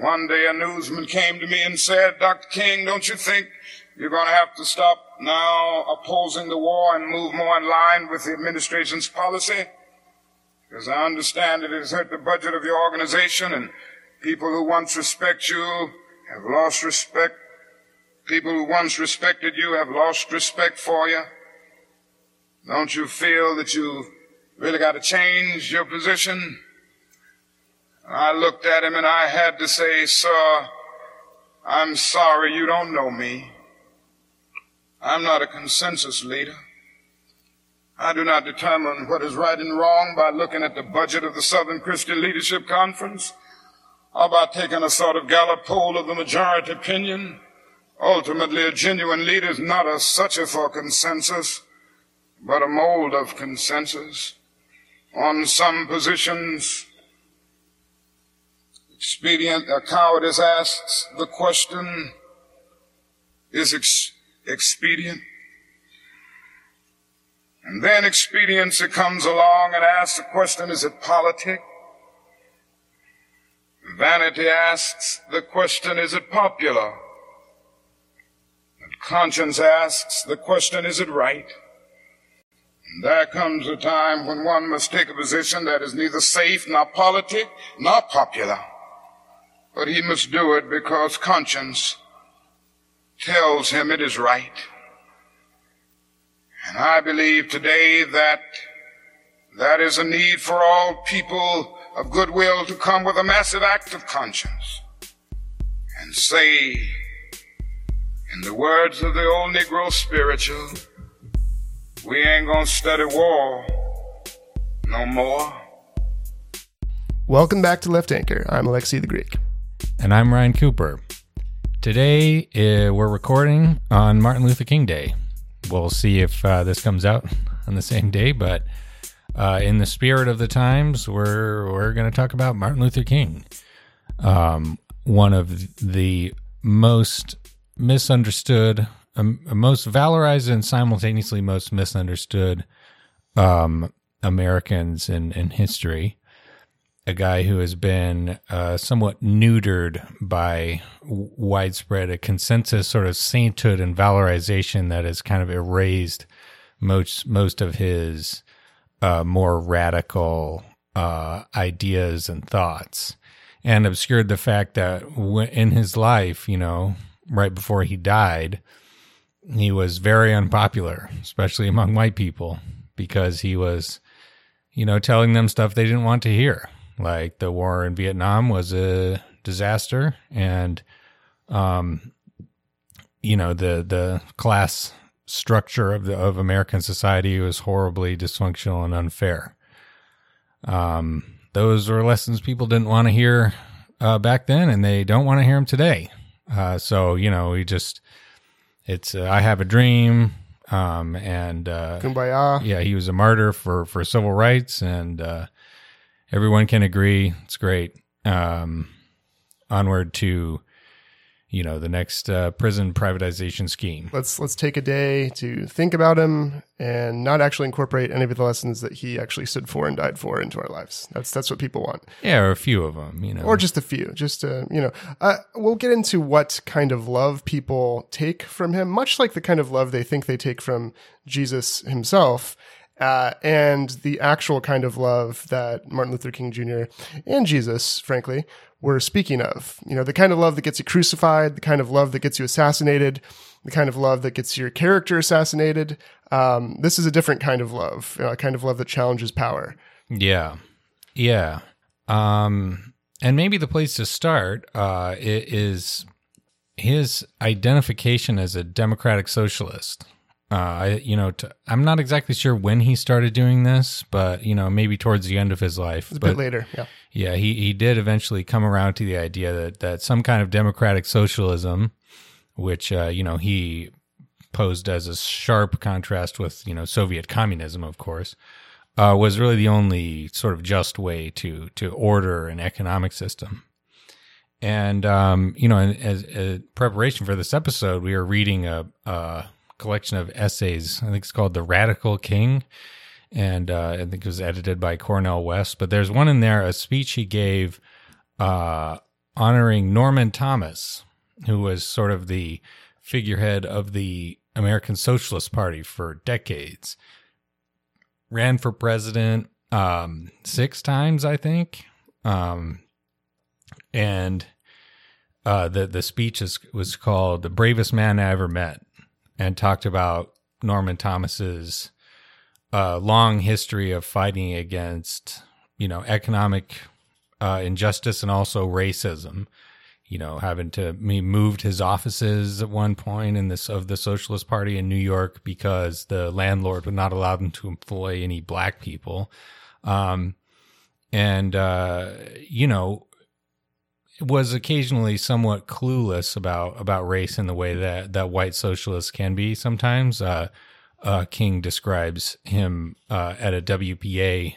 One day a newsman came to me and said, Dr. King, don't you think you're going to have to stop now opposing the war and move more in line with the administration's policy? Because I understand it has hurt the budget of your organization and people who once respect you have lost respect. People who once respected you have lost respect for you. Don't you feel that you've really got to change your position? I looked at him and I had to say, sir, I'm sorry you don't know me. I'm not a consensus leader. I do not determine what is right and wrong by looking at the budget of the Southern Christian Leadership Conference or by taking a sort of Gallup poll of the majority opinion. Ultimately, a genuine leader is not a searcher for consensus, but a mold of consensus. On some positions, expedient, a cowardice asks the question, is ex- expedient? And then expediency comes along and asks the question, is it politic? Vanity asks the question, is it popular? And conscience asks the question, is it right? And there comes a time when one must take a position that is neither safe, nor politic, nor popular. But he must do it because conscience tells him it is right. And I believe today that that is a need for all people of goodwill to come with a massive act of conscience and say, in the words of the old Negro spiritual, we ain't gonna study war no more. Welcome back to Left Anchor. I'm Alexi the Greek. And I'm Ryan Cooper. Today, uh, we're recording on Martin Luther King Day. We'll see if uh, this comes out on the same day, but uh, in the spirit of the times, we're, we're going to talk about Martin Luther King, um, one of the most misunderstood, um, most valorized, and simultaneously most misunderstood um, Americans in, in history a guy who has been uh, somewhat neutered by widespread a consensus sort of sainthood and valorization that has kind of erased most most of his uh, more radical uh, ideas and thoughts, and obscured the fact that in his life, you know, right before he died, he was very unpopular, especially among white people, because he was, you know, telling them stuff they didn't want to hear like the war in Vietnam was a disaster, and um, you know the the class structure of the of American society was horribly dysfunctional and unfair. Um, those were lessons people didn't want to hear uh, back then, and they don't want to hear them today. Uh, so you know, we just it's uh, I have a dream, um, and uh, Kumbaya. yeah, he was a martyr for for civil rights, and uh, everyone can agree it's great. Um, onward to you know the next uh, prison privatization scheme. Let's let's take a day to think about him and not actually incorporate any of the lessons that he actually stood for and died for into our lives. That's that's what people want, Yeah, or a few of them. You know, or just a few. Just uh, you know, uh, we'll get into what kind of love people take from him, much like the kind of love they think they take from Jesus himself. Uh, and the actual kind of love that Martin Luther King Jr. and Jesus, frankly, were speaking of. You know, the kind of love that gets you crucified, the kind of love that gets you assassinated, the kind of love that gets your character assassinated. Um, this is a different kind of love, you know, a kind of love that challenges power. Yeah. Yeah. Um, and maybe the place to start uh, is his identification as a democratic socialist. Uh, I, you know, t- I'm not exactly sure when he started doing this, but you know, maybe towards the end of his life. It's a but bit later. Yeah. yeah, he he did eventually come around to the idea that that some kind of democratic socialism, which uh, you know he posed as a sharp contrast with you know Soviet communism, of course, uh, was really the only sort of just way to to order an economic system. And um, you know, as, as preparation for this episode, we were reading a, a collection of essays. I think it's called "The Radical King," and uh, I think it was edited by Cornel West. But there's one in there, a speech he gave uh, honoring Norman Thomas, who was sort of the figurehead of the American Socialist Party for decades. Ran for president um, six times, I think. Um, and uh, the the speech is, was called "The Bravest Man I Ever Met," and talked about Norman Thomas's uh, long history of fighting against you know economic uh, injustice and also racism. You know, having to he moved his offices at one point in this of the Socialist Party in New York because the landlord would not allow them to employ any black people. Um, and uh, you know, was occasionally somewhat clueless about about race in the way that that white socialists can be sometimes. Uh, uh, King describes him uh, at a WPA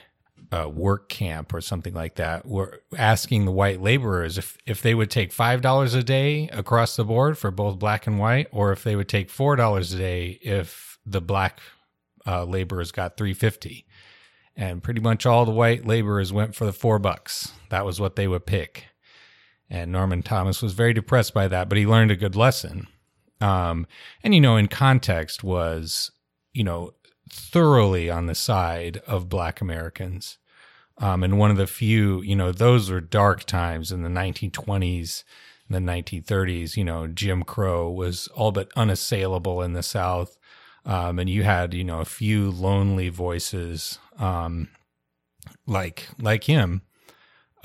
uh, work camp or something like that. We're asking the white laborers if if they would take five dollars a day across the board for both black and white, or if they would take four dollars a day if the black uh, laborers got three fifty. And pretty much all the white laborers went for the four bucks. That was what they would pick. And Norman Thomas was very depressed by that, but he learned a good lesson. Um, and you know, in context, was you know thoroughly on the side of Black Americans. Um, and one of the few, you know, those were dark times in the 1920s and the 1930s. You know, Jim Crow was all but unassailable in the South. Um, and you had, you know, a few lonely voices, um, like, like him,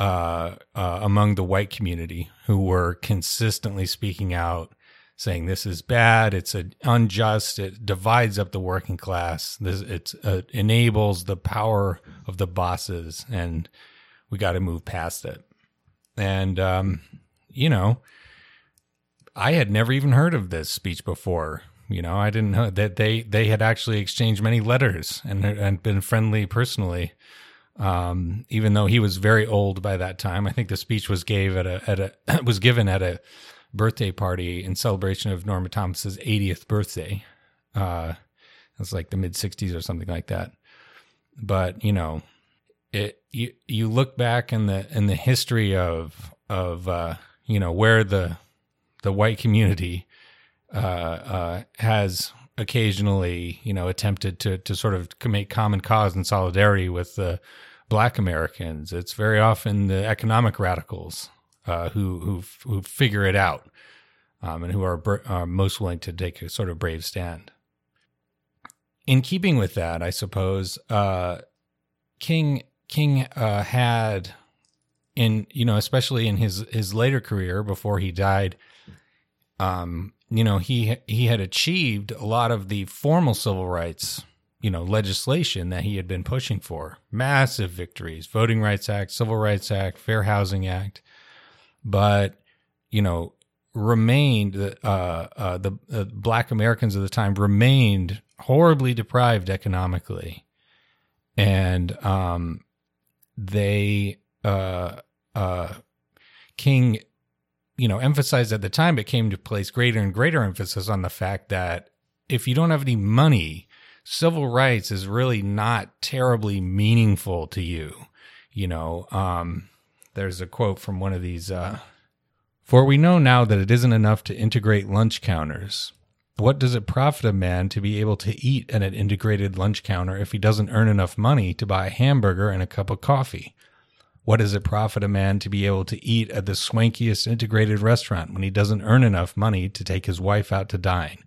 uh, uh, among the white community who were consistently speaking out saying this is bad, it's a, unjust, it divides up the working class, this it uh, enables the power of the bosses, and we got to move past it. And um, you know, I had never even heard of this speech before. You know, I didn't know that they they had actually exchanged many letters and and been friendly personally. Um, even though he was very old by that time, I think the speech was gave at a at a was given at a birthday party in celebration of Norman Thomas's 80th birthday. Uh, it was like the mid 60s or something like that. But you know, it you you look back in the in the history of of uh, you know where the the white community uh, uh, has occasionally you know attempted to to sort of make common cause and solidarity with the black Americans. It's very often the economic radicals uh, who who who figure it out um, and who are, are most willing to take a sort of brave stand. In keeping with that, I suppose uh, King King uh, had in you know especially in his his later career before he died um you know he he had achieved a lot of the formal civil rights you know legislation that he had been pushing for. Massive victories voting rights act civil rights act fair housing act. But you know remained uh, uh, the uh, black Americans of the time remained horribly deprived economically, and um, they uh, uh, King, you know, emphasized at the time it came to place greater and greater emphasis on the fact that if you don't have any money, civil rights is really not terribly meaningful to you. You know, um, there's a quote from one of these uh, for we know now that it isn't enough to integrate lunch counters. What does it profit a man to be able to eat at an integrated lunch counter if he doesn't earn enough money to buy a hamburger and a cup of coffee? What does it profit a man to be able to eat at the swankiest integrated restaurant when he doesn't earn enough money to take his wife out to dine?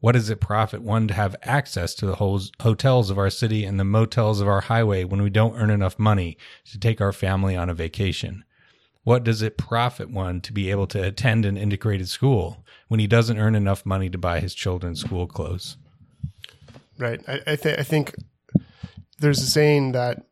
What does it profit one to have access to the hotels of our city and the motels of our highway when we don't earn enough money to take our family on a vacation? What does it profit one to be able to attend an integrated school when he doesn't earn enough money to buy his children school clothes? Right. I, I, th- I think there's a saying that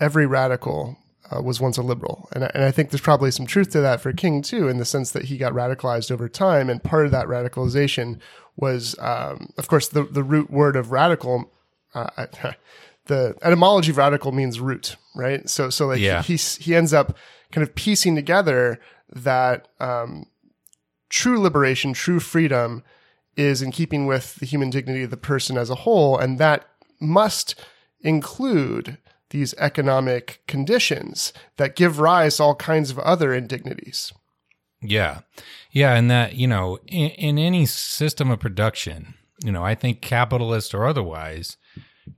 every radical uh, was once a liberal. And I, and I think there's probably some truth to that for King too, in the sense that he got radicalized over time. And part of that radicalization was, um, of course, the, the root word of radical, uh, the etymology of radical means root, right? So, so like yeah. he, he ends up kind of piecing together that um, true liberation, true freedom is in keeping with the human dignity of the person as a whole, and that must include these economic conditions that give rise to all kinds of other indignities. Yeah. Yeah. And that, you know, in, in any system of production, you know, I think capitalist or otherwise,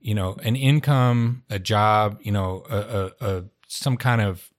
you know, an income, a job, you know, a, a, a some kind of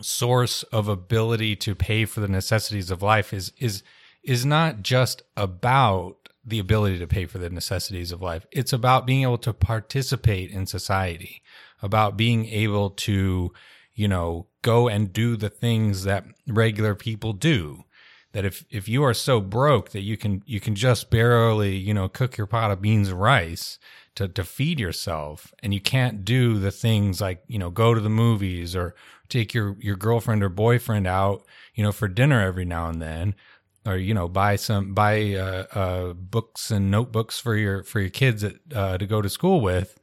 source of ability to pay for the necessities of life is is is not just about the ability to pay for the necessities of life. It's about being able to participate in society, about being able to, you know, go and do the things that regular people do. That if, if you are so broke that you can, you can just barely, you know, cook your pot of beans and rice to, to feed yourself and you can't do the things like, you know, go to the movies or take your, your girlfriend or boyfriend out, you know, for dinner every now and then or you know buy some buy uh, uh, books and notebooks for your for your kids at, uh, to go to school with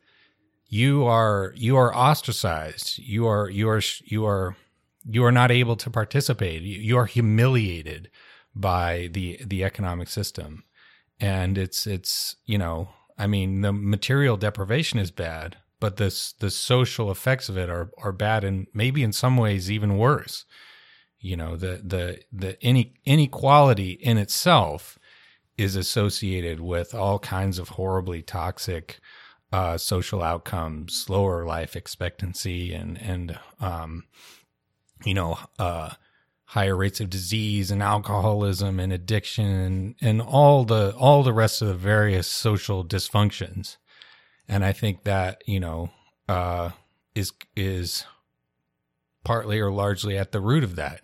you are you are ostracized. You are you are you are you are not able to participate. You are humiliated by the the economic system. And it's it's you know i mean the material deprivation is bad but the the social effects of it are are bad and maybe in some ways even worse. You know the the the any inequality in itself is associated with all kinds of horribly toxic uh, social outcomes, lower life expectancy, and and um, you know uh, higher rates of disease and alcoholism and addiction and, and all the all the rest of the various social dysfunctions. And I think that you know uh, is is partly or largely at the root of that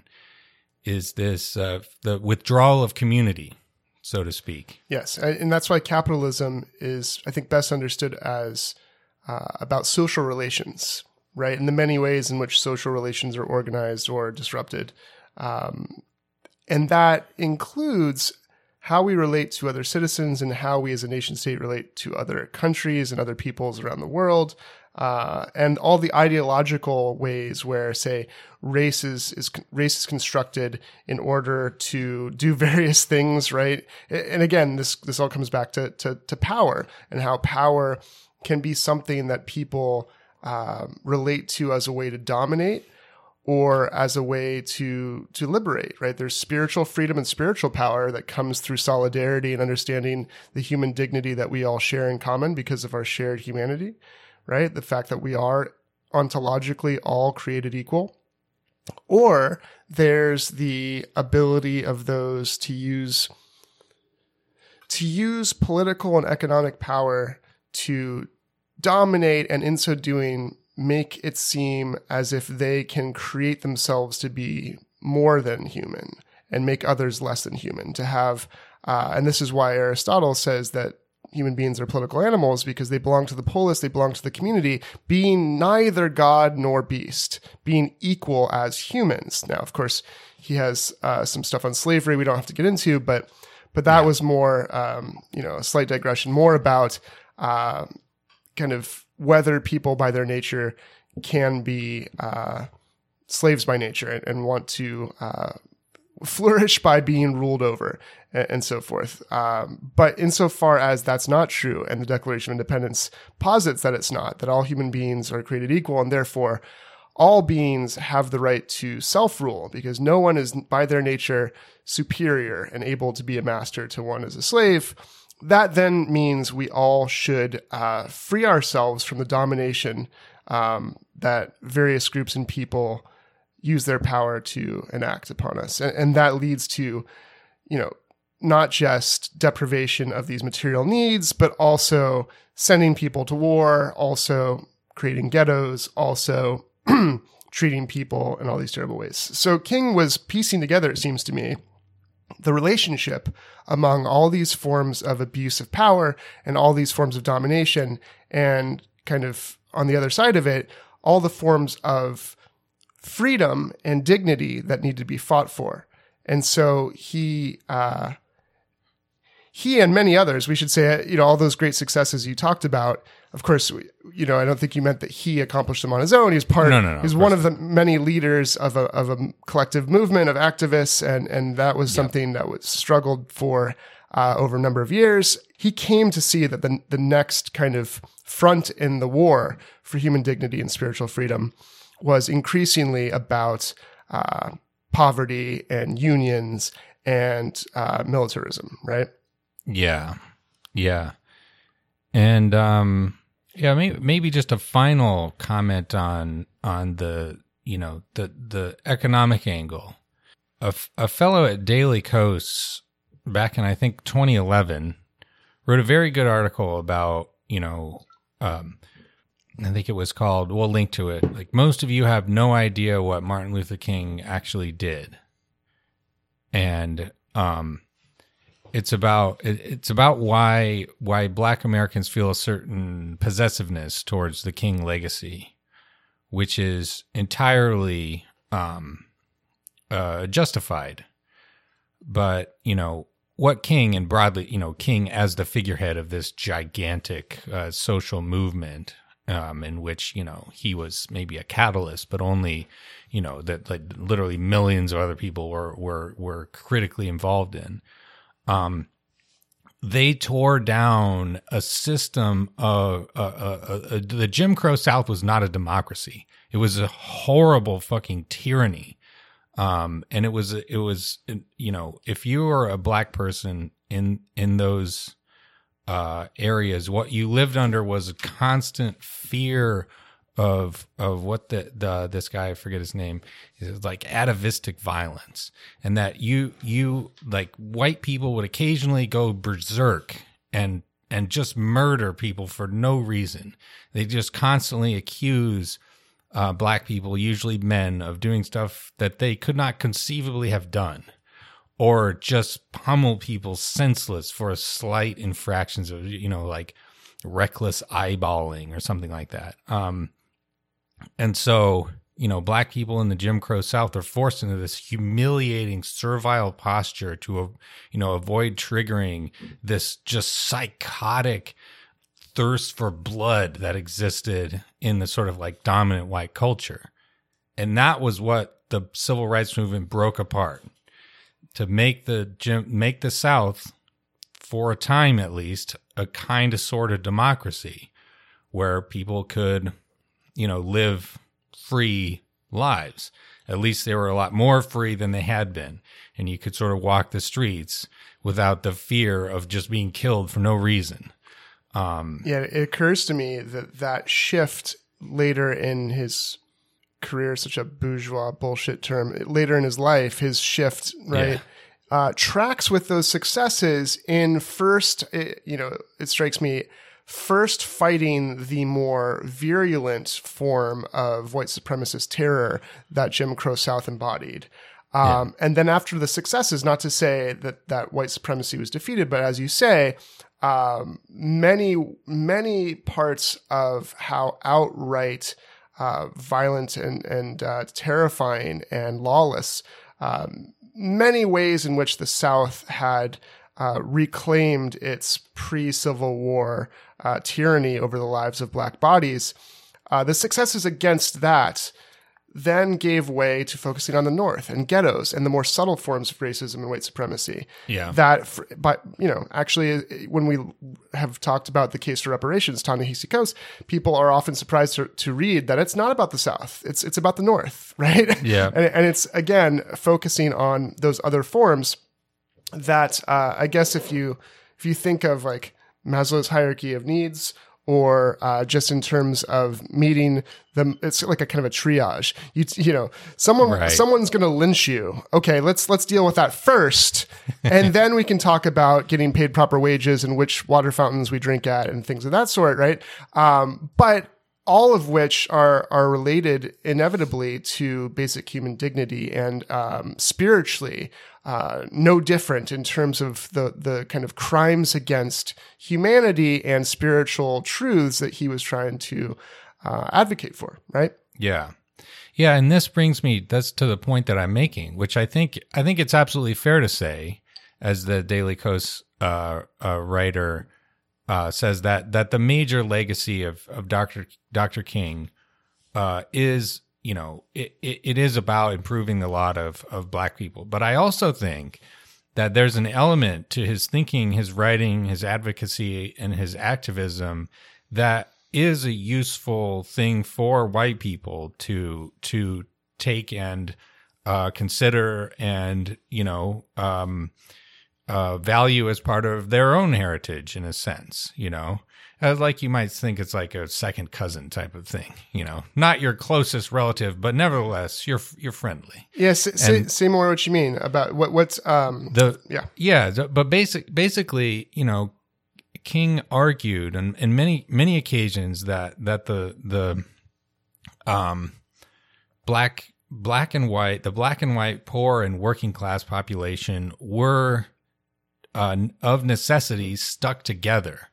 is this uh, the withdrawal of community, so to speak. Yes, and that's why capitalism is, I think, best understood as uh, about social relations, right? In the many ways in which social relations are organized or disrupted, um, and that includes how we relate to other citizens and how we as a nation state relate to other countries and other peoples around the world uh, and all the ideological ways where, say, race is, is race is constructed in order to do various things, right? And again, this this all comes back to to, to power and how power can be something that people um, relate to as a way to dominate or as a way to to liberate right there's spiritual freedom and spiritual power that comes through solidarity and understanding the human dignity that we all share in common because of our shared humanity right? The fact that we are ontologically all created equal. Or there's the ability of those to use to use political and economic power to dominate and in so doing make it seem as if they can create themselves to be more than human and make others less than human to have uh, and this is why aristotle says that human beings are political animals because they belong to the polis, they belong to the community, being neither God nor beast, being equal as humans. Now, of course, he has uh, some stuff on slavery we don't have to get into, but but that yeah. was more, um, you know, a slight digression, more about uh, kind of whether people by their nature can be uh, slaves by nature and, and want to uh, flourish by being ruled over and, so forth. Um, but insofar as that's not true, and the Declaration of Independence posits that it's not, that all human beings are created equal, and therefore all beings have the right to self rule because no one is by their nature superior and able to be a master to one as a slave. That then means we all should uh, free ourselves from the domination um, that various groups and people use their power to enact upon us. And, and that leads to, you know, not just deprivation of these material needs, but also sending people to war, also creating ghettos, also treating people in all these terrible ways. So King was piecing together, it seems to me, the relationship among all these forms of abuse of power and all these forms of domination, and kind of on the other side of it, all the forms of freedom and dignity that need to be fought for. And so he, uh, he and many others, we should say, you know, all those great successes you talked about. Of course, you know, I don't think you meant that he accomplished them on his own. He's part. No, no, no. He's one of the many leaders of a of a collective movement of activists, and and that was something that was struggled for uh, over a number of years, he came to see that the, the next kind of front in the war for human dignity and spiritual freedom was increasingly about uh, poverty and unions and uh, militarism, right? Yeah, yeah, and um, yeah, maybe maybe just a final comment on on the you know the the economic angle. A, a fellow at Daily Kos back in I think 2011 wrote a very good article about you know um, I think it was called. We'll link to it. Like most of you have no idea what Martin Luther King actually did, and um, it's about it's about why why Black Americans feel a certain possessiveness towards the King legacy, which is entirely um, uh, justified. But you know what King and broadly, you know, King as the figurehead of this gigantic uh, social movement um, in which you know he was maybe a catalyst, but only you know that like literally millions of other people were were were critically involved in. Um, they tore down a system of uh, uh, uh, the Jim Crow South was not a democracy. It was a horrible fucking tyranny. Um, and it was it was you know if you were a black person in in those uh, areas, what you lived under was a constant fear of of what the, the this guy I forget his name is like atavistic violence, and that you you like white people would occasionally go berserk and and just murder people for no reason. They just constantly accuse uh, black people, usually men, of doing stuff that they could not conceivably have done or just pummel people senseless for slight infractions of you know like reckless eyeballing or something like that. Um and so you know black people in the jim crow south are forced into this humiliating servile posture to you know avoid triggering this just psychotic thirst for blood that existed in the sort of like dominant white culture. And that was what the civil rights movement broke apart to make the make the South for a time at least a kind of sort of democracy where people could you know live free lives. At least they were a lot more free than they had been. And you could sort of walk the streets without the fear of just being killed for no reason. Um, yeah it occurs to me that that shift later in his career such a bourgeois bullshit term later in his life his shift right yeah. uh, tracks with those successes in first it, you know it strikes me first fighting the more virulent form of white supremacist terror that jim crow south embodied um, yeah. and then after the successes not to say that that white supremacy was defeated but as you say um, many many parts of how outright uh, violent and and uh, terrifying and lawless. Um, many ways in which the South had uh, reclaimed its pre-Civil War uh, tyranny over the lives of black bodies. Uh, the successes against that then gave way to focusing on the North and ghettos and the more subtle forms of racism and white supremacy. Yeah. That, but, you know, actually, when we have talked about the case for reparations, Ta-Nehisi Coates, people are often surprised to, to, read that it's not about the South. It's, it's about the North, right? Yeah. and, and it's, again, focusing on those other forms that, uh, I guess if you, if you think of like Maslow's hierarchy of needs or uh, just in terms of meeting them it's like a kind of a triage. You you know someone right. someone's going to lynch you. Okay let's let's deal with that first and then we can talk about getting paid proper wages and which water fountains we drink at and things of that sort right? Um, but all of which are are related inevitably to basic human dignity and um, spiritually uh, no different in terms of the the kind of crimes against humanity and spiritual truths that he was trying to uh, advocate for. Right? Yeah. Yeah, and this brings me that's to the point that I'm making, which I think I think it's absolutely fair to say, as the Daily Kos uh, uh, writer uh, says that that the major legacy of of Dr. Dr. King is you know it, it, it is about improving the lot of of black people, but I also think that there's an element to his thinking, his writing, his advocacy, and his activism that is a useful thing for white people to to take and uh, consider and you know um, uh, value as part of their own heritage in a sense. You know, uh, like you might think it's like a second cousin type of thing. You know, not your closest relative, but nevertheless, you're you're friendly. Yes, yeah, say, say, more what you mean about what what's um the yeah yeah. But basic basically, you know, King argued on in many many occasions that that the the um black black and white the black and white poor and working class population were uh, of necessity stuck together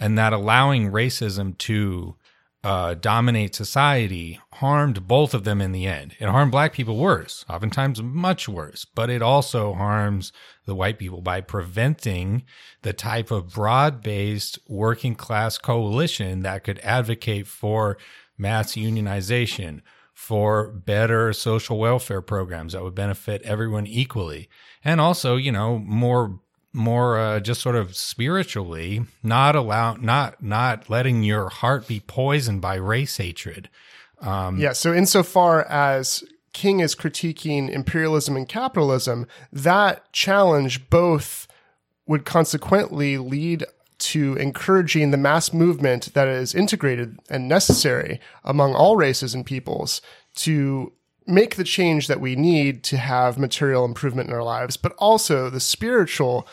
and that allowing racism to uh, dominate society harmed both of them in the end. It harmed black people worse, oftentimes much worse, but it also harms the white people by preventing the type of broad based working class coalition that could advocate for mass unionization, for better social welfare programs that would benefit everyone equally, and also, you know, more more uh, just sort of spiritually not allow not not letting your heart be poisoned by race hatred. Um, yeah so insofar as king is critiquing imperialism and capitalism that challenge both would consequently lead to encouraging the mass movement that is integrated and necessary among all races and peoples to make the change that we need to have material improvement in our lives, but also the spiritual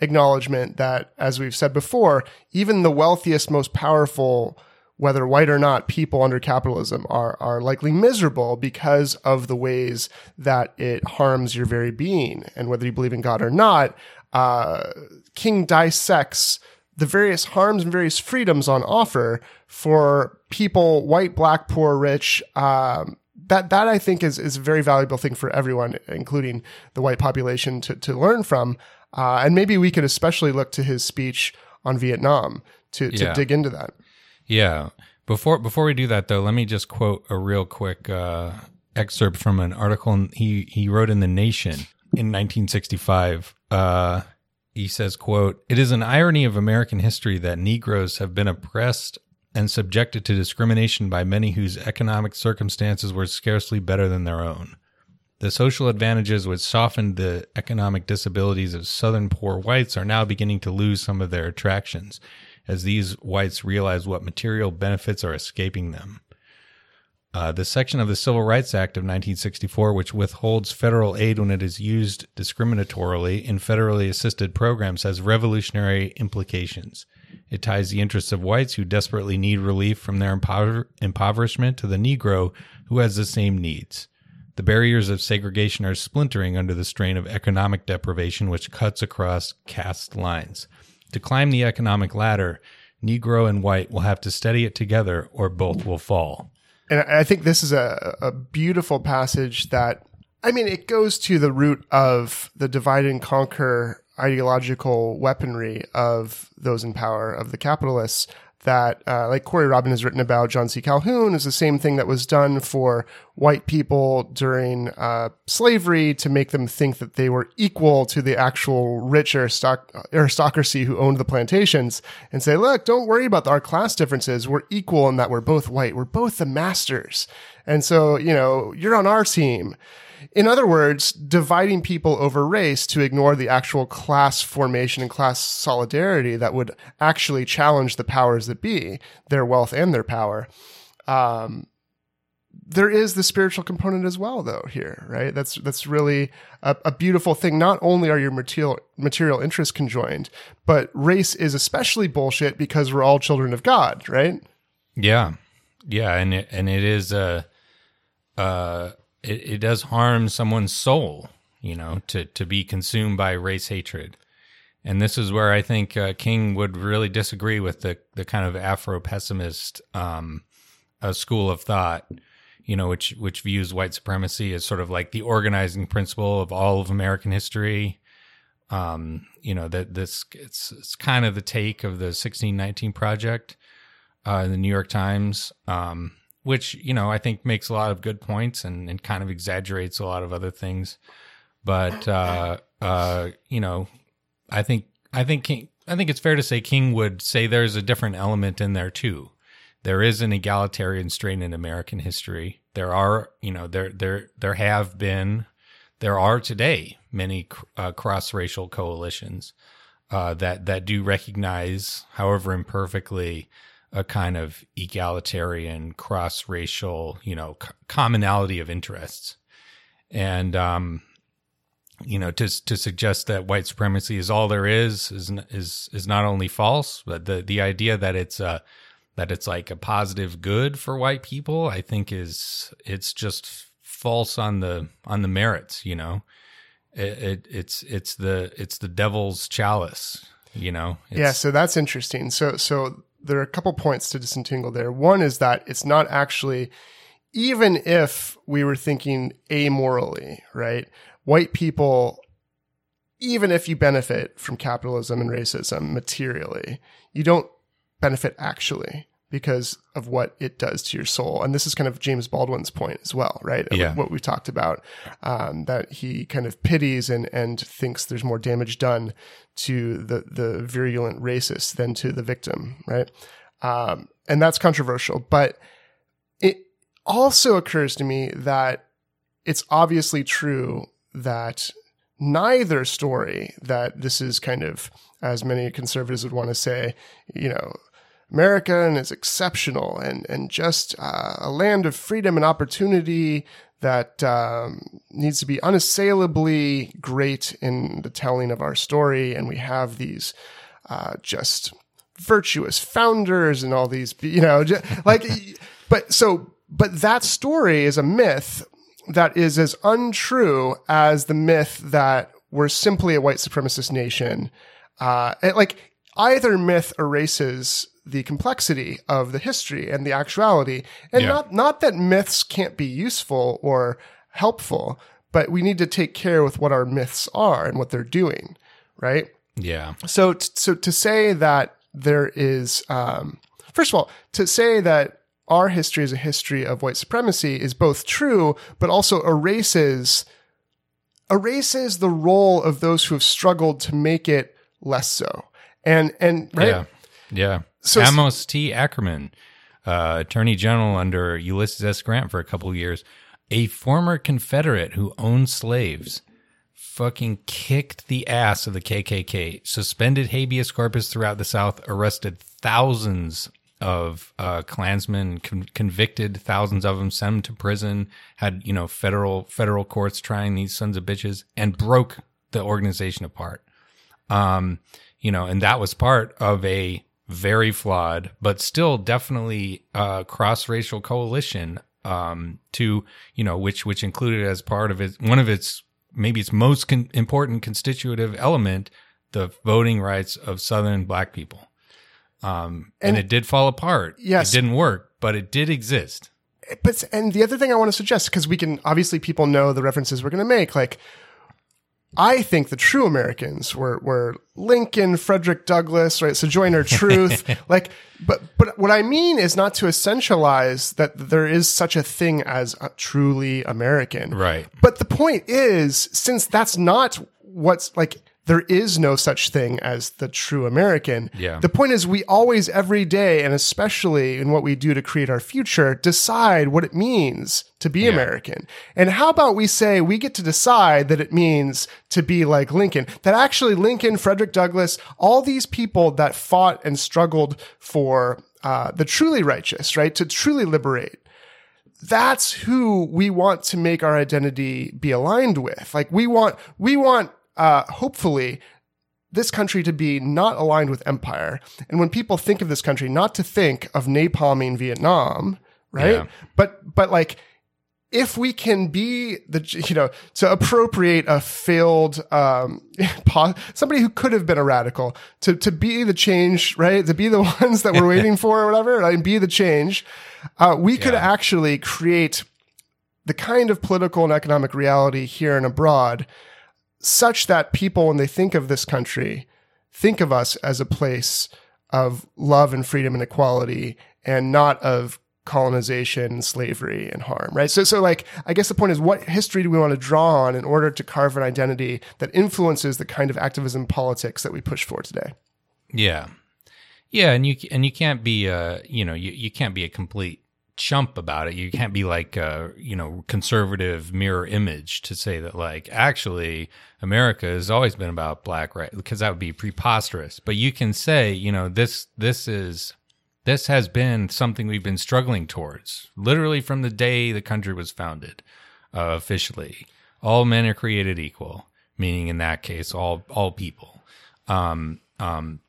acknowledgement that, as we've said before, even the wealthiest, most powerful, whether white or not, people under capitalism are, are likely miserable because of the ways that it harms your very being. And whether you believe in God or not, uh, King dissects the various harms and various freedoms on offer for people, white, black, poor, rich, um, that that I think is is a very valuable thing for everyone, including the white population, to to learn from. Uh, and maybe we could especially look to his speech on Vietnam to to yeah. dig into that. Yeah. Before before we do that though, let me just quote a real quick uh, excerpt from an article he he wrote in the Nation in 1965. Uh, he says, "quote It is an irony of American history that Negroes have been oppressed and subjected to discrimination by many whose economic circumstances were scarcely better than their own. The social advantages which softened the economic disabilities of Southern poor whites are now beginning to lose some of their attractions, as these whites realize what material benefits are escaping them. Uh, the section of the Civil Rights Act of 1964, which withholds federal aid when it is used discriminatorily in federally assisted programs, has revolutionary implications. It ties the interests of whites who desperately need relief from their impover- impoverishment to the Negro who has the same needs. The barriers of segregation are splintering under the strain of economic deprivation, which cuts across caste lines. To climb the economic ladder, Negro and white will have to steady it together, or both will fall. And I think this is a, a beautiful passage that, I mean, it goes to the root of the divide and conquer ideological weaponry of those in power, of the capitalists, that, uh, like Corey Robin has written about John C. Calhoun, is the same thing that was done for white people during uh, slavery to make them think that they were equal to the actual rich aristocracy who owned the plantations and say, look, don't worry about our class differences. We're equal in that we're both white. We're both the masters. And so, you know, you're on our team. In other words, dividing people over race to ignore the actual class formation and class solidarity that would actually challenge the powers that be, their wealth and their power. Um, there is the spiritual component as well, though. Here, right? That's that's really a, a, beautiful thing. Not only are your material material interests conjoined, but race is especially bullshit because we're all children of God, right? Yeah, yeah, and it, and it is a. Uh, it, it does harm someone's soul, you know, to, to be consumed by race hatred. And this is where I think uh, King would really disagree with the, the kind of Afro pessimist um, uh, school of thought, you know, which which views white supremacy as sort of like the organizing principle of all of American history. Um, you know that this it's it's kind of the take of the 1619 project uh, in the New York Times. Um, which you know I think makes a lot of good points and, and kind of exaggerates a lot of other things. but uh, uh, you know, I think I think King, I think it's fair to say King would say there's a different element in there too. There is an egalitarian strain in American history. There are, you know, there there there have been, there are today many uh, cross racial coalitions uh, that that do recognize, however imperfectly, a kind of egalitarian cross racial, you know, c- commonality of interests, and um, you know, to to suggest that white supremacy is all there is is is is not only false, but the the idea that it's uh that it's like a positive good for white people, I think is it's just false on the on the merits. You know, it, it it's it's the it's the devil's chalice. You know. Yeah, so that's interesting. So so there are a couple points to disentangle there. One is that it's not actually even if we were thinking amorally, right? white people, even if you benefit from capitalism and racism materially, you don't benefit actually because of what it does to your soul. And this is kind of James Baldwin's point as well, right? Yeah. What we talked about, um, that he kind of pities and, and thinks there's more damage done to the, the virulent racist than to the victim, right? Um, and that's controversial, but it also occurs to me that it's obviously true that neither story that this is kind of, as many conservatives would want to say, you know, America and is exceptional and, and just uh, a land of freedom and opportunity that um, needs to be unassailably great in the telling of our story. And we have these uh, just virtuous founders and all these, you know, just, like, but so, but that story is a myth that is as untrue as the myth that we're simply a white supremacist nation. Uh, like either myth erases the complexity of the history and the actuality, and yeah. not not that myths can't be useful or helpful, but we need to take care with what our myths are and what they're doing, right? Yeah. So, so to say that there is, um, first of all, to say that our history is a history of white supremacy is both true, but also erases erases the role of those who have struggled to make it less so. And and right? Yeah. Yeah. So Amos T. Akerman, uh, Attorney General under Ulysses S. Grant for a couple of years, a former Confederate who owned slaves, fucking kicked the ass of the KKK, suspended habeas corpus throughout the South, arrested thousands of uh, Klansmen, con- convicted thousands of them, sent them to prison, had you know federal federal courts trying these sons of bitches, and broke the organization apart. Um, you know, and that was part of a very flawed, but still definitely uh, cross racial coalition. Um, to you know, which which included as part of it one of its maybe its most con- important constitutive element the voting rights of Southern black people. Um, and, and, it did fall apart. Yes. It didn't work, but it did exist. But, and the other thing I want to suggest, because we can, obviously people know the references we're going to make, like, I think the true Americans were, were Lincoln, Frederick Douglass, right? Sojourner Truth. like, but, but what I mean is not to essentialize that there is such a thing as a truly American. Right. But the point is, since that's not what's like, there is no such thing as the true American. Yeah. The point is, we always, every day, and especially in what we do to create our future, decide what it means to be yeah. American. And how about we say we get to decide that it means to be like Lincoln? That actually Lincoln, Frederick Douglass, all these people that fought and struggled for uh, the truly righteous, right? To truly liberate that's who we want to make our identity be aligned with. Like we want, we want uh, hopefully this country to be not aligned with empire. And when people think of this country, not to think of napalming Vietnam, right? Yeah. But, but like, if we can be the, you know, to appropriate a failed, um, somebody who could have been a radical, to, to be the change, right? To be the ones that we're waiting for or whatever, and be the change, uh, we could actually create the kind of political and economic reality here and abroad such that people, when they think of this country, think of us as a place of love and freedom and equality and not of colonization, slavery, and harm, right? So, so like, I guess the point is, what history do we want to draw on in order to carve an identity that influences the kind of activism politics that we push for today? Yeah, yeah, and you and you can't be uh you know you, you can't be a complete chump about it. You can't be like a you know conservative mirror image to say that like actually America has always been about black right because that would be preposterous. But you can say you know this this is this has been something we've been struggling towards literally from the day the country was founded uh, officially. All men are created equal, meaning in that case all all people. Um, um,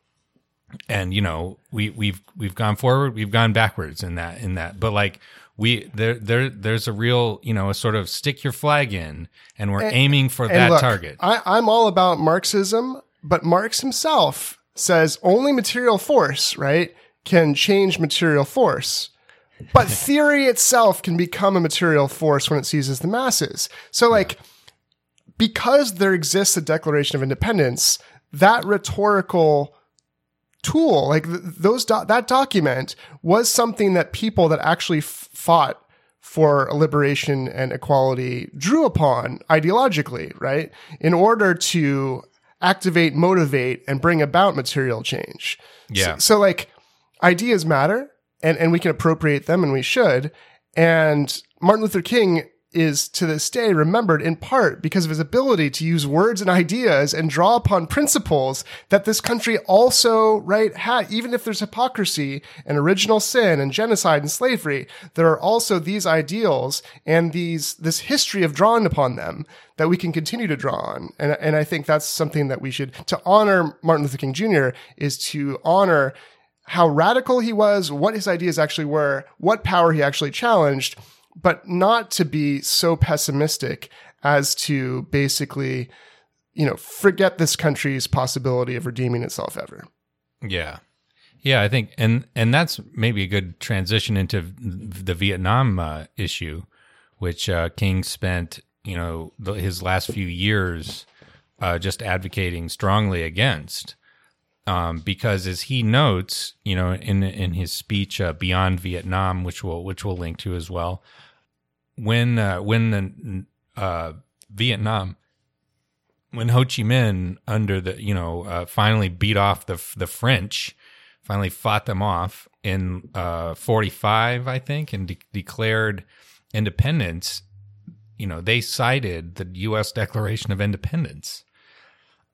and you know we we've we've gone forward we've gone backwards in that in that but like we there there there's a real you know a sort of stick your flag in and we're And- aiming for that look, target I, I'm all about Marxism, but Marx himself says only material force, right, can change material force. But theory itself can become a material force when it seizes the masses. So, like, because there exists a Declaration of Independence, that rhetorical tool, like th- those do- that document, was something that people that actually f- fought for liberation and equality drew upon ideologically, right? In order to activate, motivate, and bring about material change. Yeah. So, so, like ideas matter and, and we can appropriate them and we should. And Martin Luther King is to this day remembered in part because of his ability to use words and ideas and draw upon principles that this country also, right, had, even if there's hypocrisy and original sin and genocide and slavery, there are also these ideals and these, this history of drawing upon them that we can continue to draw on. And, and I think that's something that we should, to honor Martin Luther King Jr. is to honor how radical he was, what his ideas actually were, what power he actually challenged, but not to be so pessimistic as to basically, you know, forget this country's possibility of redeeming itself ever. Yeah. Yeah, I think and and that's maybe a good transition into the Vietnam uh, issue, which uh, King spent, you know, the, his last few years uh, just advocating strongly against. Um, because as he notes, you know, in in his speech uh, Beyond Vietnam, which we'll which we'll link to as well, when uh, when the uh, Vietnam when Ho Chi Minh under the you know uh, finally beat off the the French, finally fought them off in uh, 45, I think, and de- declared independence. You know, they cited the U.S. Declaration of Independence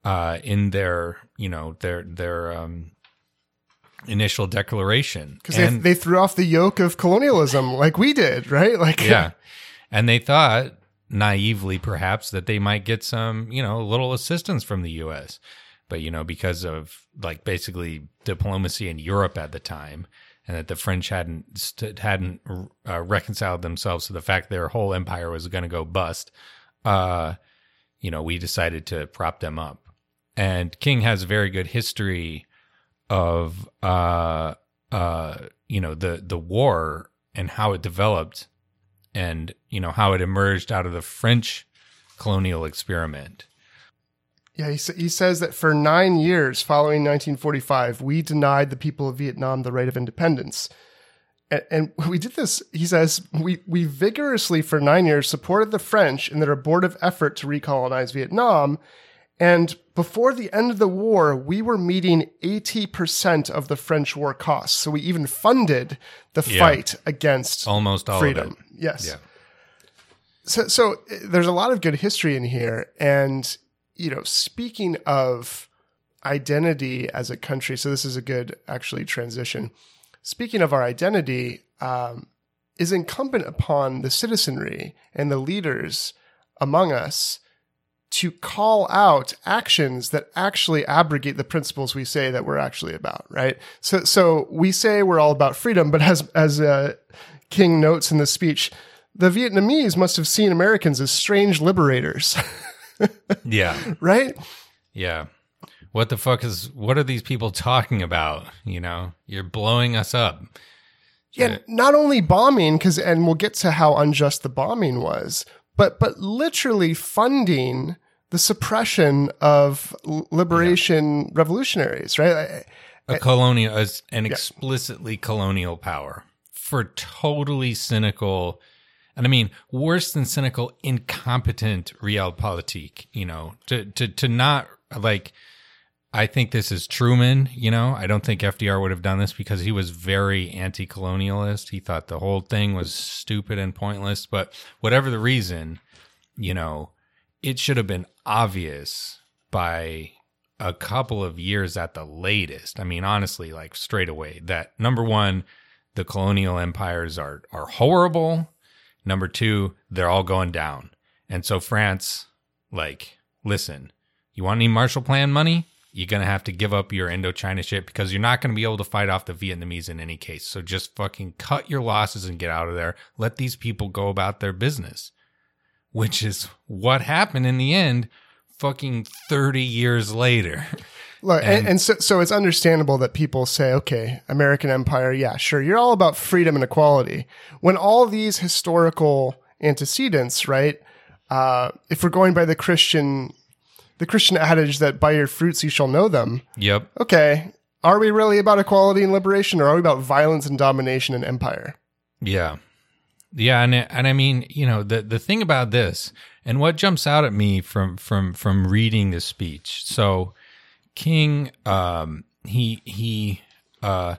uh, in their you know their their um, initial declaration Because they, they threw off the yoke of colonialism like we did, right? Like, yeah. And they thought naively perhaps that they might get some, you know, a little assistance from the US. But, you know, because of like basically diplomacy in Europe at the time and that the French hadn't st- hadn't uh, reconciled themselves to the fact their whole empire was going to go bust, uh, you know, we decided to prop them up. And King has a very good history of uh uh you know the the war and how it developed and you know how it emerged out of the French colonial experiment. Yeah, he, he says that for nine years following 1945, we denied the people of Vietnam the right of independence. And, and we did this, he says, we, we vigorously for nine years supported the French in their abortive effort to recolonize Vietnam. And before the end of the war, we were meeting 80% of the French war costs. So we even funded the Yeah. fight against Almost all freedom. of it. Yes Yeah. so so uh, there's a lot of good history in here and you know speaking of identity as a country so this is a good actually transition speaking of our identity um, is incumbent upon the citizenry and the leaders among us to call out actions that actually abrogate the principles we say that we're actually about right so so we say we're all about freedom but as as uh, king notes in the speech the Vietnamese must have seen Americans as strange liberators, Yeah. right? Yeah. What the fuck is what are these people talking about? You know, you're blowing us up. Yeah, not only bombing, because and we'll get to how unjust the bombing was, but but literally funding the suppression of liberation revolutionaries, right? A colonial as an explicitly colonial power for totally cynical and I mean worse than cynical, incompetent realpolitik, you know, to to to not like I think this is Truman, you know. I don't think FDR would have done this because he was very anti colonialist. He thought the whole thing was stupid and pointless. But whatever the reason, you know, it should have been obvious by a couple of years at the latest. I mean, honestly, like straight away, that number one, the colonial empires are are horrible. Number two, they're all going down. And so France, like, listen, you want any Marshall Plan money? you're to have to give up your Indochina shit because you're not to be able to fight off the Vietnamese in any case. So just fucking cut your losses and get out of there. Let these people go about their business, which is what happened in the end, fucking 30 years later. Look, and, and, so, so it's understandable that people say, okay, American empire, yeah, sure, you're all about freedom and equality. When all these historical antecedents, right? Uh, if we're going by the Christian the Christian adage that by your fruits you shall know them. Yep. Okay. Are we really about equality and liberation or are we about violence and domination and empire? Yeah. Yeah, and and I mean, you know, the the thing about this and what jumps out at me from from from reading this speech. So King um he he uh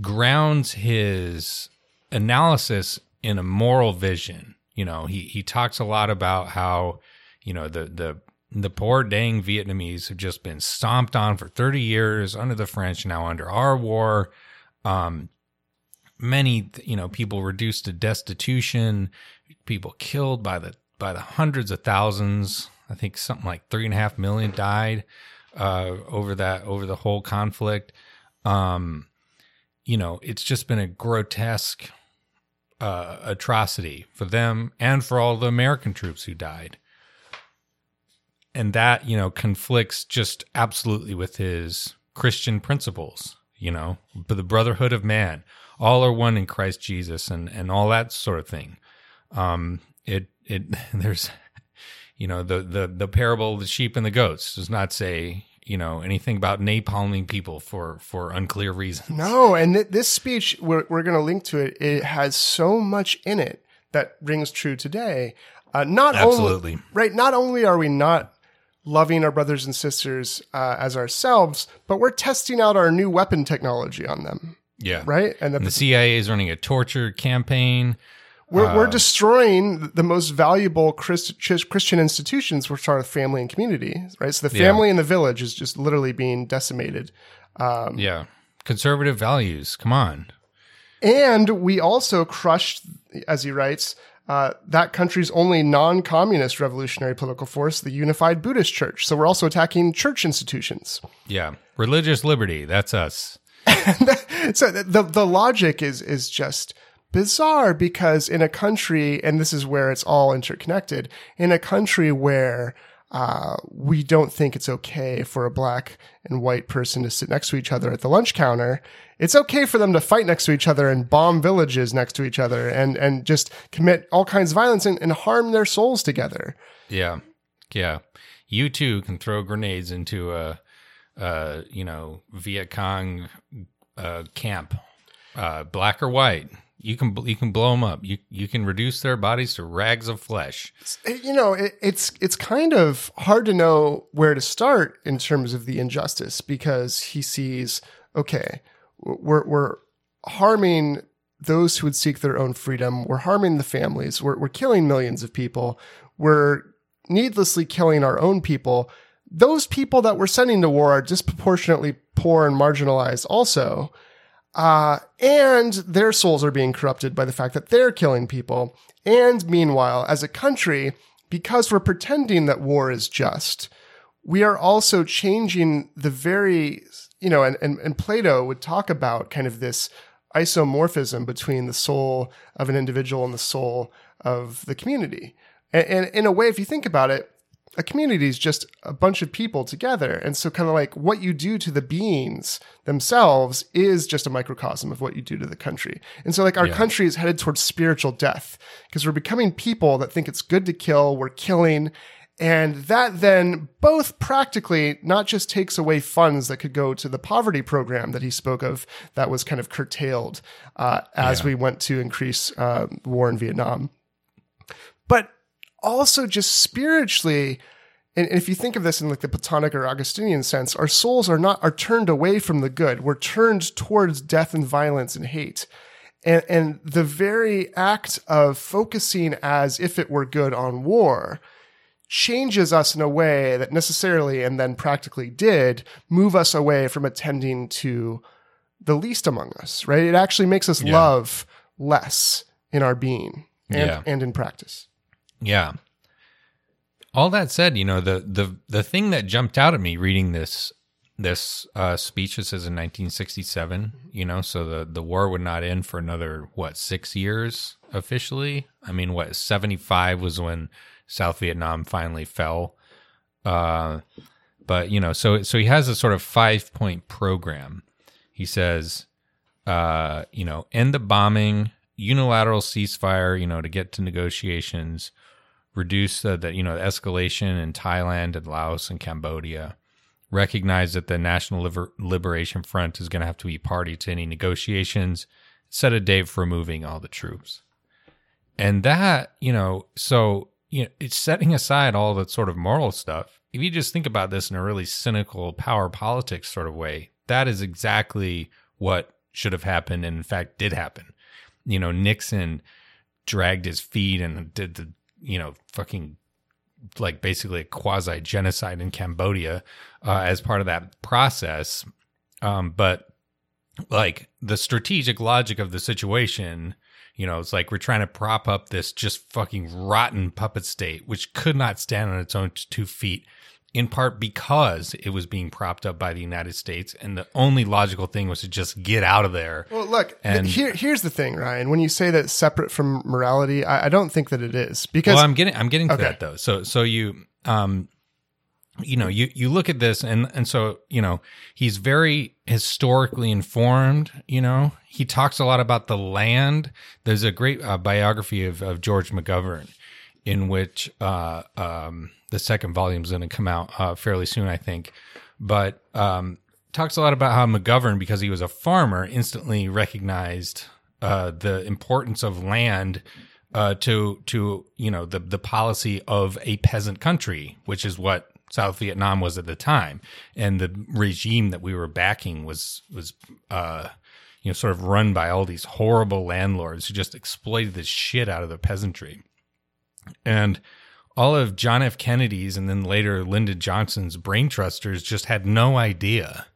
grounds his analysis in a moral vision. You know, he he talks a lot about how, you know, the the the poor dang Vietnamese have just been stomped on for 30 years under the French, now under our war. Um, many, you know, people reduced to destitution, people killed by the by the hundreds of thousands. I think something like three and a half million died uh, over that over the whole conflict. Um, you know, it's just been a grotesque uh, atrocity for them and for all the American troops who died and that you know conflicts just absolutely with his Christian principles. You know, the brotherhood of man, all are one in Christ Jesus, and and all that sort of thing. Um, it it there's, you know, the the the parable of the sheep and the goats does not say you know anything about napalming people for for unclear reasons. No, and th- this speech we're we're going to link to it. It has so much in it that rings true today. Uh, not absolutely only, right. Not only are we not loving our brothers and sisters uh, as ourselves, but we're testing out our new weapon technology on them. Yeah. Right. And, and the CIA is running a torture campaign. We're, uh, we're destroying the most valuable Christ, Christian institutions, which are the family and community, right? So the family yeah. in the village is just literally being decimated. Um, yeah. Conservative values. Come on. And we also crushed, as he writes, uh, that country's only non-communist revolutionary political force, the Unified Buddhist Church. So we're also attacking church institutions. Yeah, religious liberty. That's us. so the the logic is is just bizarre because in a country, and this is where it's all interconnected, in a country where uh, we don't think it's okay for a black and white person to sit next to each other at the lunch counter. It's okay for them to fight next to each other and bomb villages next to each other and, and just commit all kinds of violence and, and harm their souls together. Yeah. Yeah. You too can throw grenades into a, a you know, Viet Cong uh, camp, uh, black or white you can you can blow them up. You you can reduce their bodies to rags of flesh. You know, it, it's it's kind of hard to know where to start in terms of the injustice because he sees okay, we're we're harming those who would seek their own freedom. We're harming the families. We're we're killing millions of people. We're needlessly killing our own people. Those people that we're sending to war are disproportionately poor and marginalized also. Uh, and their souls are being corrupted by the fact that they're killing people. And meanwhile, as a country, because we're pretending that war is just, we are also changing the very, you know, and, and, and Plato would talk about kind of this isomorphism between the soul of an individual and the soul of the community. And, and in a way, if you think about it, a community is just a bunch of people together. And so kind of like what you do to the beings themselves is just a microcosm of what you do to the country. And so like our yeah. country is headed towards spiritual death because we're becoming people that think it's good to kill. We're killing And that then both practically not just takes away funds that could go to the poverty program that he spoke of that was kind of curtailed uh, as Yeah. we went to increase uh, war in Vietnam, but also just spiritually. And if you think of this in like the Platonic or Augustinian sense, our souls are not are turned away from the good. We're turned towards death and violence and hate. And, and the very act of focusing as if it were good on war changes us in a way that necessarily and then practically did move us away from attending to the least among us, right? It actually makes us Yeah. love less in our being and, Yeah. and in practice. Yeah. All that said, you know, the the the thing that jumped out at me reading this this uh, speech, it says in 1967, you know, so the the war would not end for another what six years officially. I mean, what 75 was when South Vietnam finally fell. Uh, but you know, so so he has a sort of five point program. He says, uh, you know, end the bombing, unilateral ceasefire, you know, to get to negotiations, reduce the, the you know the escalation in Thailand and Laos and Cambodia, recognize that the National Liber- Liberation Front is going to have to be party to any negotiations, set a date for moving all the troops, and that you know, so you know, it's setting aside all the sort of moral stuff. If you just think about this in a really cynical power politics sort of way, that is exactly what should have happened and in fact did happen. You know, Nixon dragged his feet and did the, you know, fucking like basically a quasi genocide in Cambodia uh, as part of that process. Um, but like the strategic logic of the situation, you know, it's like we're trying to prop up this just fucking rotten puppet state, which could not stand on its own two feet, in part because it was being propped up by the United States. And the only logical thing was to just get out of there. Well, look, And- here, here's the thing, Ryan. When you say that separate from morality, I, I don't think that it is because well, I'm getting I'm getting to Okay. that though. So so you um you know you you look at this and and so you know he's very historically informed you know he talks a lot about the land there's a great uh, biography of, of george mcgovern in which uh um the second volume is going to come out uh, fairly soon i think. But um talks a lot about how mcgovern because he was a farmer instantly recognized uh the importance of land uh, to to you know the the policy of a peasant country, which is what South Vietnam was at the time, and the regime that we were backing was was uh, you know sort of run by all these horrible landlords who just exploited the shit out of the peasantry, and all of John F. Kennedy's and then later Lyndon Johnson's brain trusters just had no idea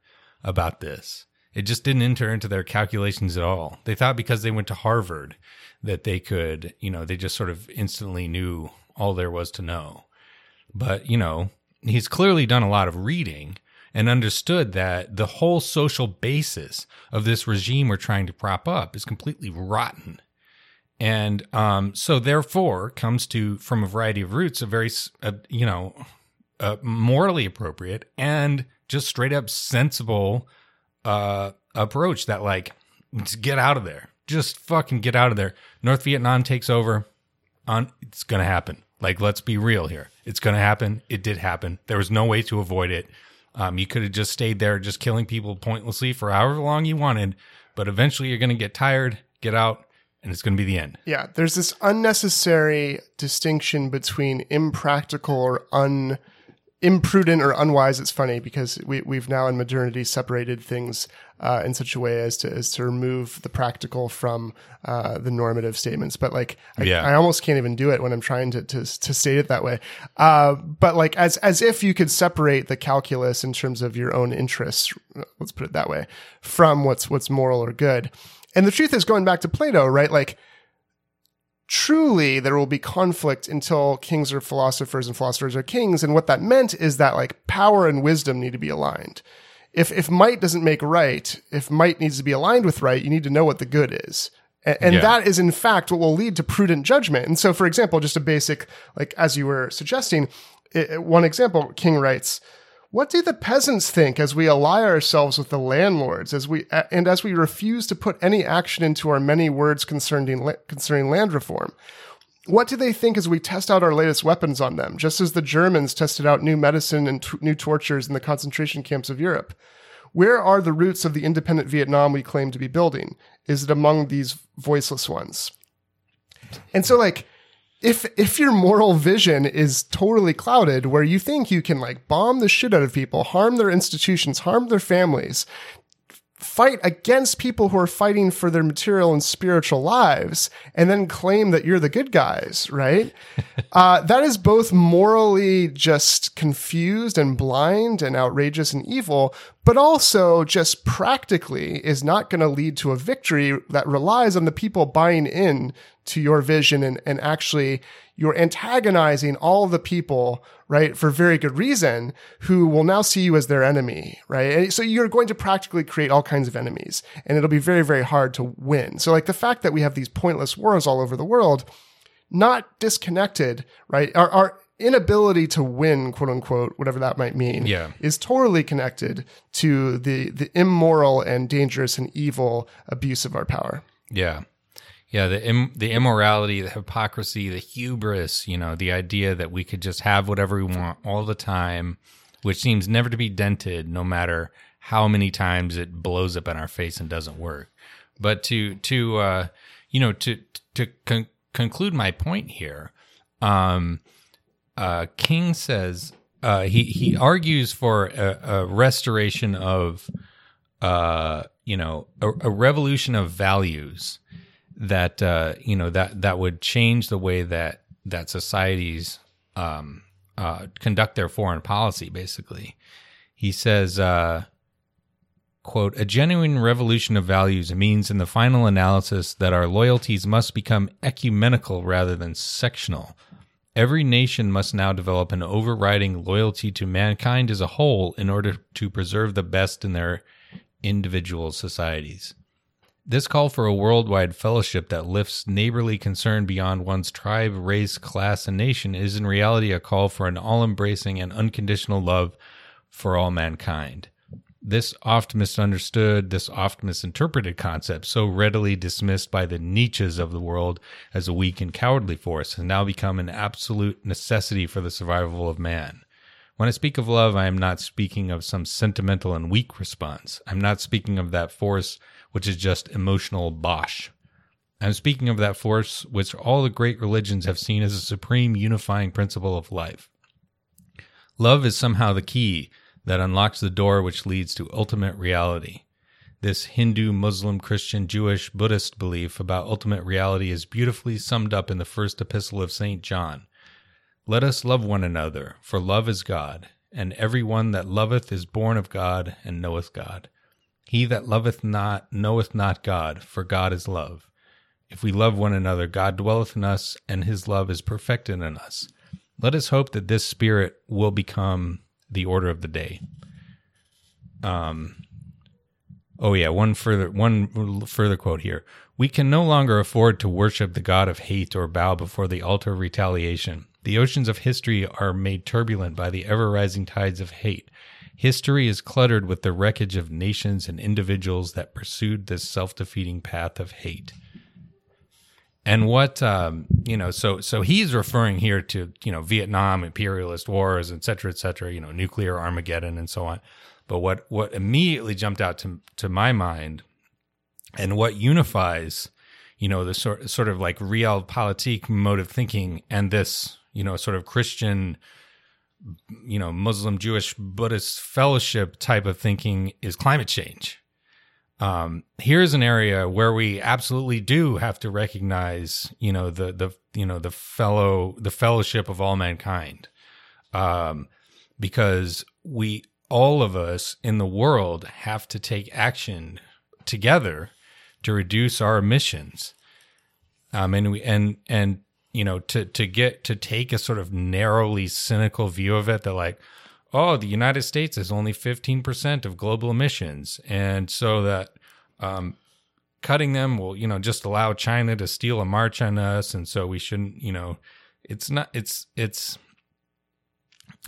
about this. It just didn't enter into their calculations at all. They thought because they went to Harvard that they could, you know, they just sort of instantly knew all there was to know. But, you know, he's clearly done a lot of reading and understood that the whole social basis of this regime we're trying to prop up is completely rotten. And um, so, therefore, comes to from a variety of roots a very, you know, morally appropriate and just straight up sensible uh, approach that like get out of there, just fucking get out of there. North Vietnam takes over. On it's gonna happen. Like let's be real here. It's gonna happen. It did happen. There was no way to avoid it. Um, you could have just stayed there, just killing people pointlessly for however long you wanted. But eventually, you're gonna get tired, get out, and it's gonna be the end. Yeah, there's this unnecessary distinction between impractical or un imprudent or unwise. It's funny because we we've now in modernity separated things uh, in such a way as to as to remove the practical from uh, the normative statements. But like, I, Yeah. I almost can't even do it when I'm trying to to, to state it that way. Uh, but like as as if you could separate the calculus in terms of your own interests. Let's put it that way from what's what's moral or good. And the truth is, going back to Plato, right? Like truly there will be conflict until kings are philosophers and philosophers are kings. And what that meant is that like power and wisdom need to be aligned. If, if might doesn't make right, if might needs to be aligned with right, you need to know what the good is. A- And, Yeah. that is in fact what will lead to prudent judgment. And so, for example, just a basic, like as you were suggesting, i- i- one example, King writes, what do the peasants think as we ally ourselves with the landlords, as we and as we refuse to put any action into our many words concerning concerning land reform? What do they think as we test out our latest weapons on them, just as the Germans tested out new medicine and t- new tortures in the concentration camps of Europe? Where are the roots of the independent Vietnam we claim to be building? Is it among these voiceless ones? And so, like, if if your moral vision is totally clouded, where you think you can like bomb the shit out of people, harm their institutions, harm their families, fight against people who are fighting for their material and spiritual lives and then claim that you're the good guys, right? uh, that is both morally just confused and blind and outrageous and evil, but also just practically is not going to lead to a victory that relies on the people buying in to your vision and, and actually you're antagonizing all the people, right, for very good reason, who will now see you as their enemy, right? And so you're going to practically create all kinds of enemies, and it'll be very, very hard to win. So, like the fact that we have these pointless wars all over the world, not disconnected, right? Our, our inability to win, quote unquote, whatever that might mean, Yeah. is totally connected to the the immoral and dangerous and evil abuse of our power. Yeah. Yeah, the Im- the immorality, the hypocrisy, the hubris, you know, the idea that we could just have whatever we want all the time, which seems never to be dented no matter how many times it blows up in our face and doesn't work. But to to uh you know, to to con- conclude my point here, um uh King says uh he he argues for a, a restoration of uh you know, a, a revolution of values that uh, you know that that would change the way that that societies um, uh, conduct their foreign policy. Basically, he says, uh, "quote A genuine revolution of values means, in the final analysis, that our loyalties must become ecumenical rather than sectional." Every nation must now develop an overriding loyalty to mankind as a whole in order to preserve the best in their individual societies. This call for a worldwide fellowship that lifts neighborly concern beyond one's tribe, race, class, and nation is in reality a call for an all embracing and unconditional love for all mankind. This oft misunderstood, this oft misinterpreted concept, so readily dismissed by the Nietzsches of the world as a weak and cowardly force, has now become an absolute necessity for the survival of man. When I speak of love, I am not speaking of some sentimental and weak response. I'm not speaking of that force which is just emotional bosh. I'm speaking of that force which all the great religions have seen as a supreme unifying principle of life. Love is somehow the key that unlocks the door which leads to ultimate reality. This Hindu, Muslim, Christian, Jewish, Buddhist belief about ultimate reality is beautifully summed up in the first epistle of St. John. Let us love one another, for love is God, and every one that loveth is born of God and knoweth God. He that loveth not knoweth not God, for God is love. If we love one another, God dwelleth in us, and his love is perfected in us. Let us hope that this spirit will become the order of the day. Um Oh yeah, one further one further quote here. We can no longer afford to worship the god of hate or bow before the altar of retaliation. The oceans of history are made turbulent by the ever rising tides of hate. History is cluttered with the wreckage of nations and individuals that pursued this self defeating path of hate. And what um, you know, so so he's referring here to you know Vietnam, imperialist wars, et cetera, et cetera. You know, nuclear Armageddon, and so on. But what what immediately jumped out to to my mind, and what unifies, you know, the sort sort of like realpolitik mode of thinking and this you know sort of Christian you know muslim jewish buddhist fellowship type of thinking is climate change. Um, here's an area where we absolutely do have to recognize you know the the you know the fellow the fellowship of all mankind. Um, because we all of us in the world have to take action together to reduce our emissions. Um, and we and and you know to to get to take a sort of narrowly cynical view of it that like oh the united states is only 15% of global emissions. And so that um, cutting them will you know just allow china to steal a march on us. And so we shouldn't you know it's not it's it's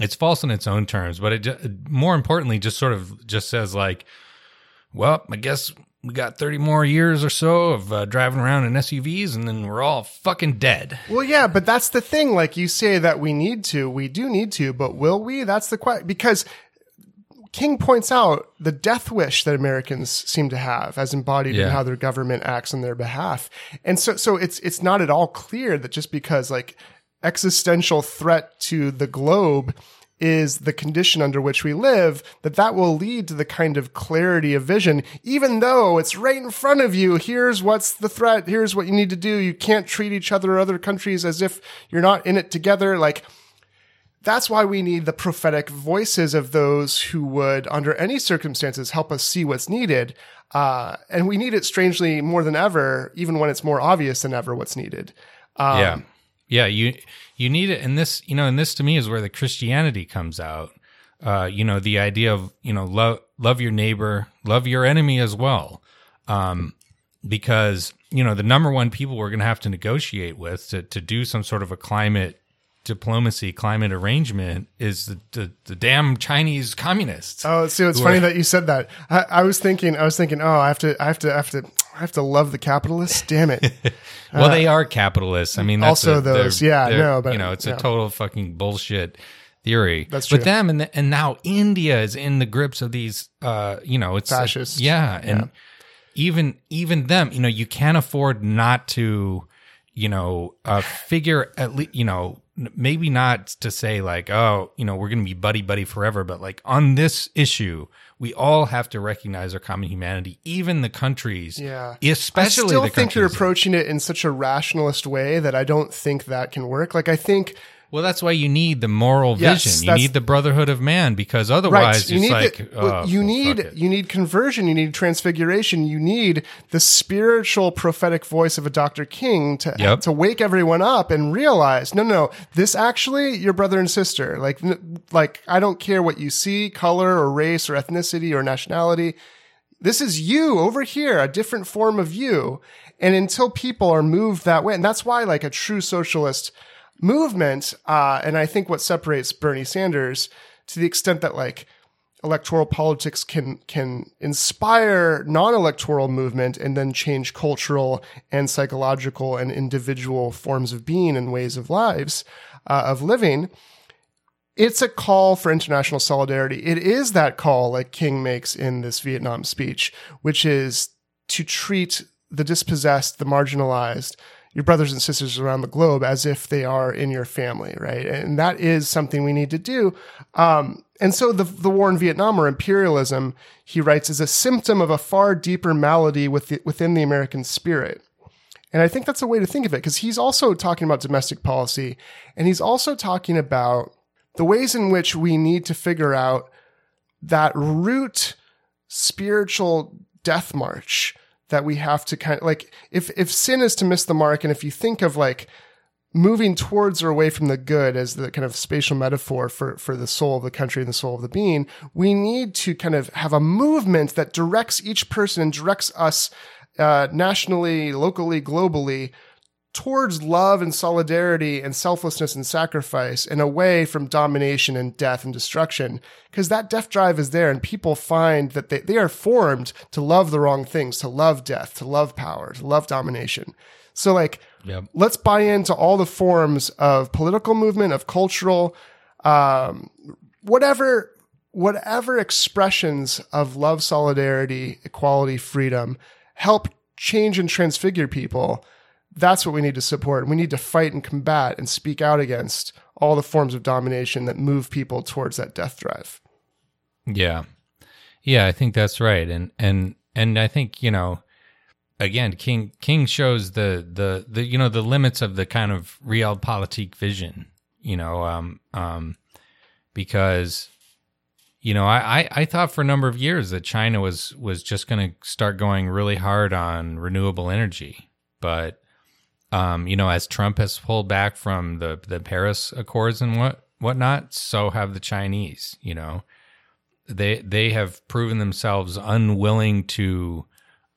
it's false in its own terms but it more importantly just sort of just says like well i guess we got 30 more years or so of uh, driving around in SUVs and then we're all fucking dead. Well, yeah, but that's the thing. Like you say that we need to, we do need to, but will we? That's the question. Because King points out the death wish that Americans seem to have as embodied Yeah. in how their government acts on their behalf. And so, so it's, it's not at all clear that just because like existential threat to the globe is the condition under which we live, that that will lead to the kind of clarity of vision, even though it's right in front of you. Here's what's the threat. Here's what you need to do. You can't treat each other or other countries as if you're not in it together. Like, that's why we need the prophetic voices of those who would, under any circumstances, help us see what's needed. Uh, and we need it strangely more than ever, even when it's more obvious than ever what's needed. Um, yeah. Yeah, you you need it and this, you know, and this to me is where the Christianity comes out. Uh, you know, the idea of, you know, love love your neighbor, love your enemy as well. Um because, you know, the number one people we're going to have to negotiate with to to do some sort of a climate diplomacy, climate arrangement is the the, the damn Chinese communists. Oh, see, it's funny are- that you said that. I, I was thinking, I was thinking, oh, I have to, I have to, I have to, I have to love the capitalists. Damn it. well, they are capitalists. I mean, that's uh, also a- they're- those, yeah, they're- no, but, you know, it's yeah. a total fucking bullshit theory. That's true. But them and and now India is in the grips of these, uh, you know, it's Fascists. yeah, and even even them, you know, you can't afford not to, you know, uh, figure at least, you know. Maybe not to say like, oh, you know, we're going to be buddy buddy forever, but like on this issue, we all have to recognize our common humanity. Even the countries, Yeah. especially I still the think you're approaching it in such a rationalist way that I don't think that can work. Like, I think, Well, that's why you need the moral Yes, vision. You need the brotherhood of man because right. otherwise You it's need, like the, oh, you well, need, you need conversion. You need transfiguration. You need the spiritual prophetic voice of a Dr. King to, Yep. to wake everyone up and realize, no, no, this actually your brother and sister. Like, n- like, I don't care what you see, color or race or ethnicity or nationality. This is you over here, a different form of you. And until people are moved that way, and that's why like a true socialist movement, uh, and I think what separates Bernie Sanders to the extent that like electoral politics can can inspire non-electoral movement and then change cultural and psychological and individual forms of being and ways of lives uh, of living it's a call for international solidarity. It is that call, like King makes in this Vietnam speech, which is to treat the dispossessed, the marginalized, your brothers and sisters around the globe as if they are in your family, right? And that is something we need to do. Um, and so the, the war in Vietnam or imperialism, he writes, is a symptom of a far deeper malady with the, within the American spirit. And I think that's a way to think of it because he's also talking about domestic policy and he's also talking about the ways in which we need to figure out that root spiritual death march that we have to kind of like if if sin is to miss the mark and if you think of like moving towards or away from the good as the kind of spatial metaphor for for the soul of the country and the soul of the being we need to kind of have a movement that directs each person and directs us uh, nationally locally globally towards love and solidarity and selflessness and sacrifice and away from domination and death and destruction. Because that death drive is there and people find that they, they are formed to love the wrong things, to love death, to love power, to love domination. So like, Yep. let's buy into all the forms of political movement, of cultural, um, whatever, whatever expressions of love, solidarity, equality, freedom help change and transfigure people. That's what we need to support. We need to fight and combat and speak out against all the forms of domination that move people towards that death drive. Yeah. Yeah, I think that's right. And and and I think, you know, again, King King shows the the the you know, the limits of the kind of realpolitik vision, you know, um um because you know, I, I, I thought for a number of years that China was was just gonna start going really hard on renewable energy. But um, you know, as Trump has pulled back from the the Paris Accords and what whatnot, so have the Chinese, you know they they have proven themselves unwilling to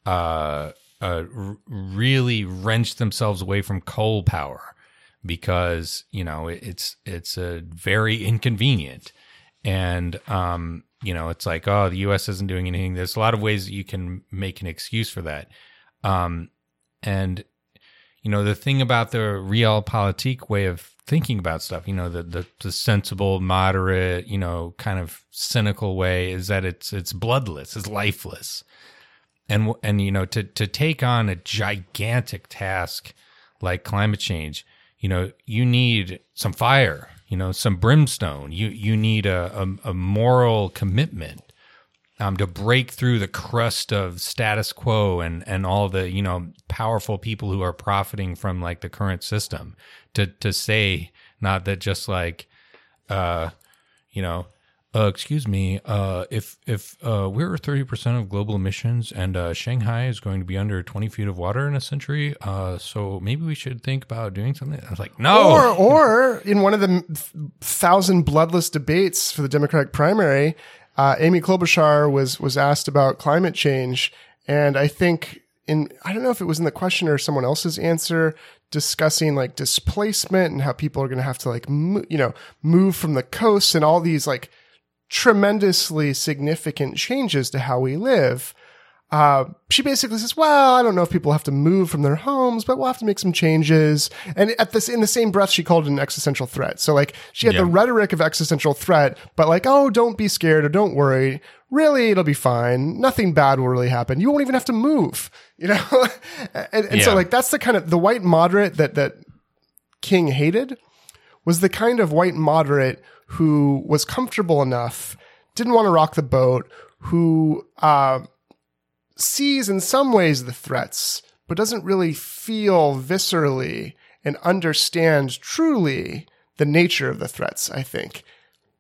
uh, uh, really wrench themselves away from coal power because you know it, it's it's a very inconvenient and um, you know, it's like, oh, the U.S. isn't doing anything. There's a lot of ways that you can make an excuse for that, um, and you know, the thing about the realpolitik way of thinking about stuff, you know, the, the the sensible, moderate, you know, kind of cynical way is that it's it's bloodless, it's lifeless, and and you know, to to take on a gigantic task like climate change, you know, you need some fire you know, some brimstone. You you need a a, a moral commitment um, to break through the crust of status quo and and all the you know powerful people who are profiting from like the current system. To to say not that just like, uh, you know, uh, excuse me. Uh, if if uh, we're thirty percent of global emissions and uh, Shanghai is going to be under twenty feet of water in a century, uh, so maybe we should think about doing something. I was like, no. Or or in one of the thousand bloodless debates for the Democratic primary, uh, Amy Klobuchar was was asked about climate change, and I think in I don't know if it was in the question or someone else's answer discussing like displacement and how people are going to have to like mo- you know move from the coast and all these like tremendously significant changes to how we live. Uh, she basically says, well, I don't know if people have to move from their homes, but we'll have to make some changes. And at this, in the same breath, she called it an existential threat. So like she had yeah. the rhetoric of existential threat, but like, oh, don't be scared or don't worry. Really, it'll be fine. Nothing bad will really happen. You won't even have to move, you know? and, and yeah. so like, that's the kind of the white moderate that, that King hated was the kind of white moderate who was comfortable enough, didn't want to rock the boat, who uh, sees in some ways the threats, but doesn't really feel viscerally and understand truly the nature of the threats, I think.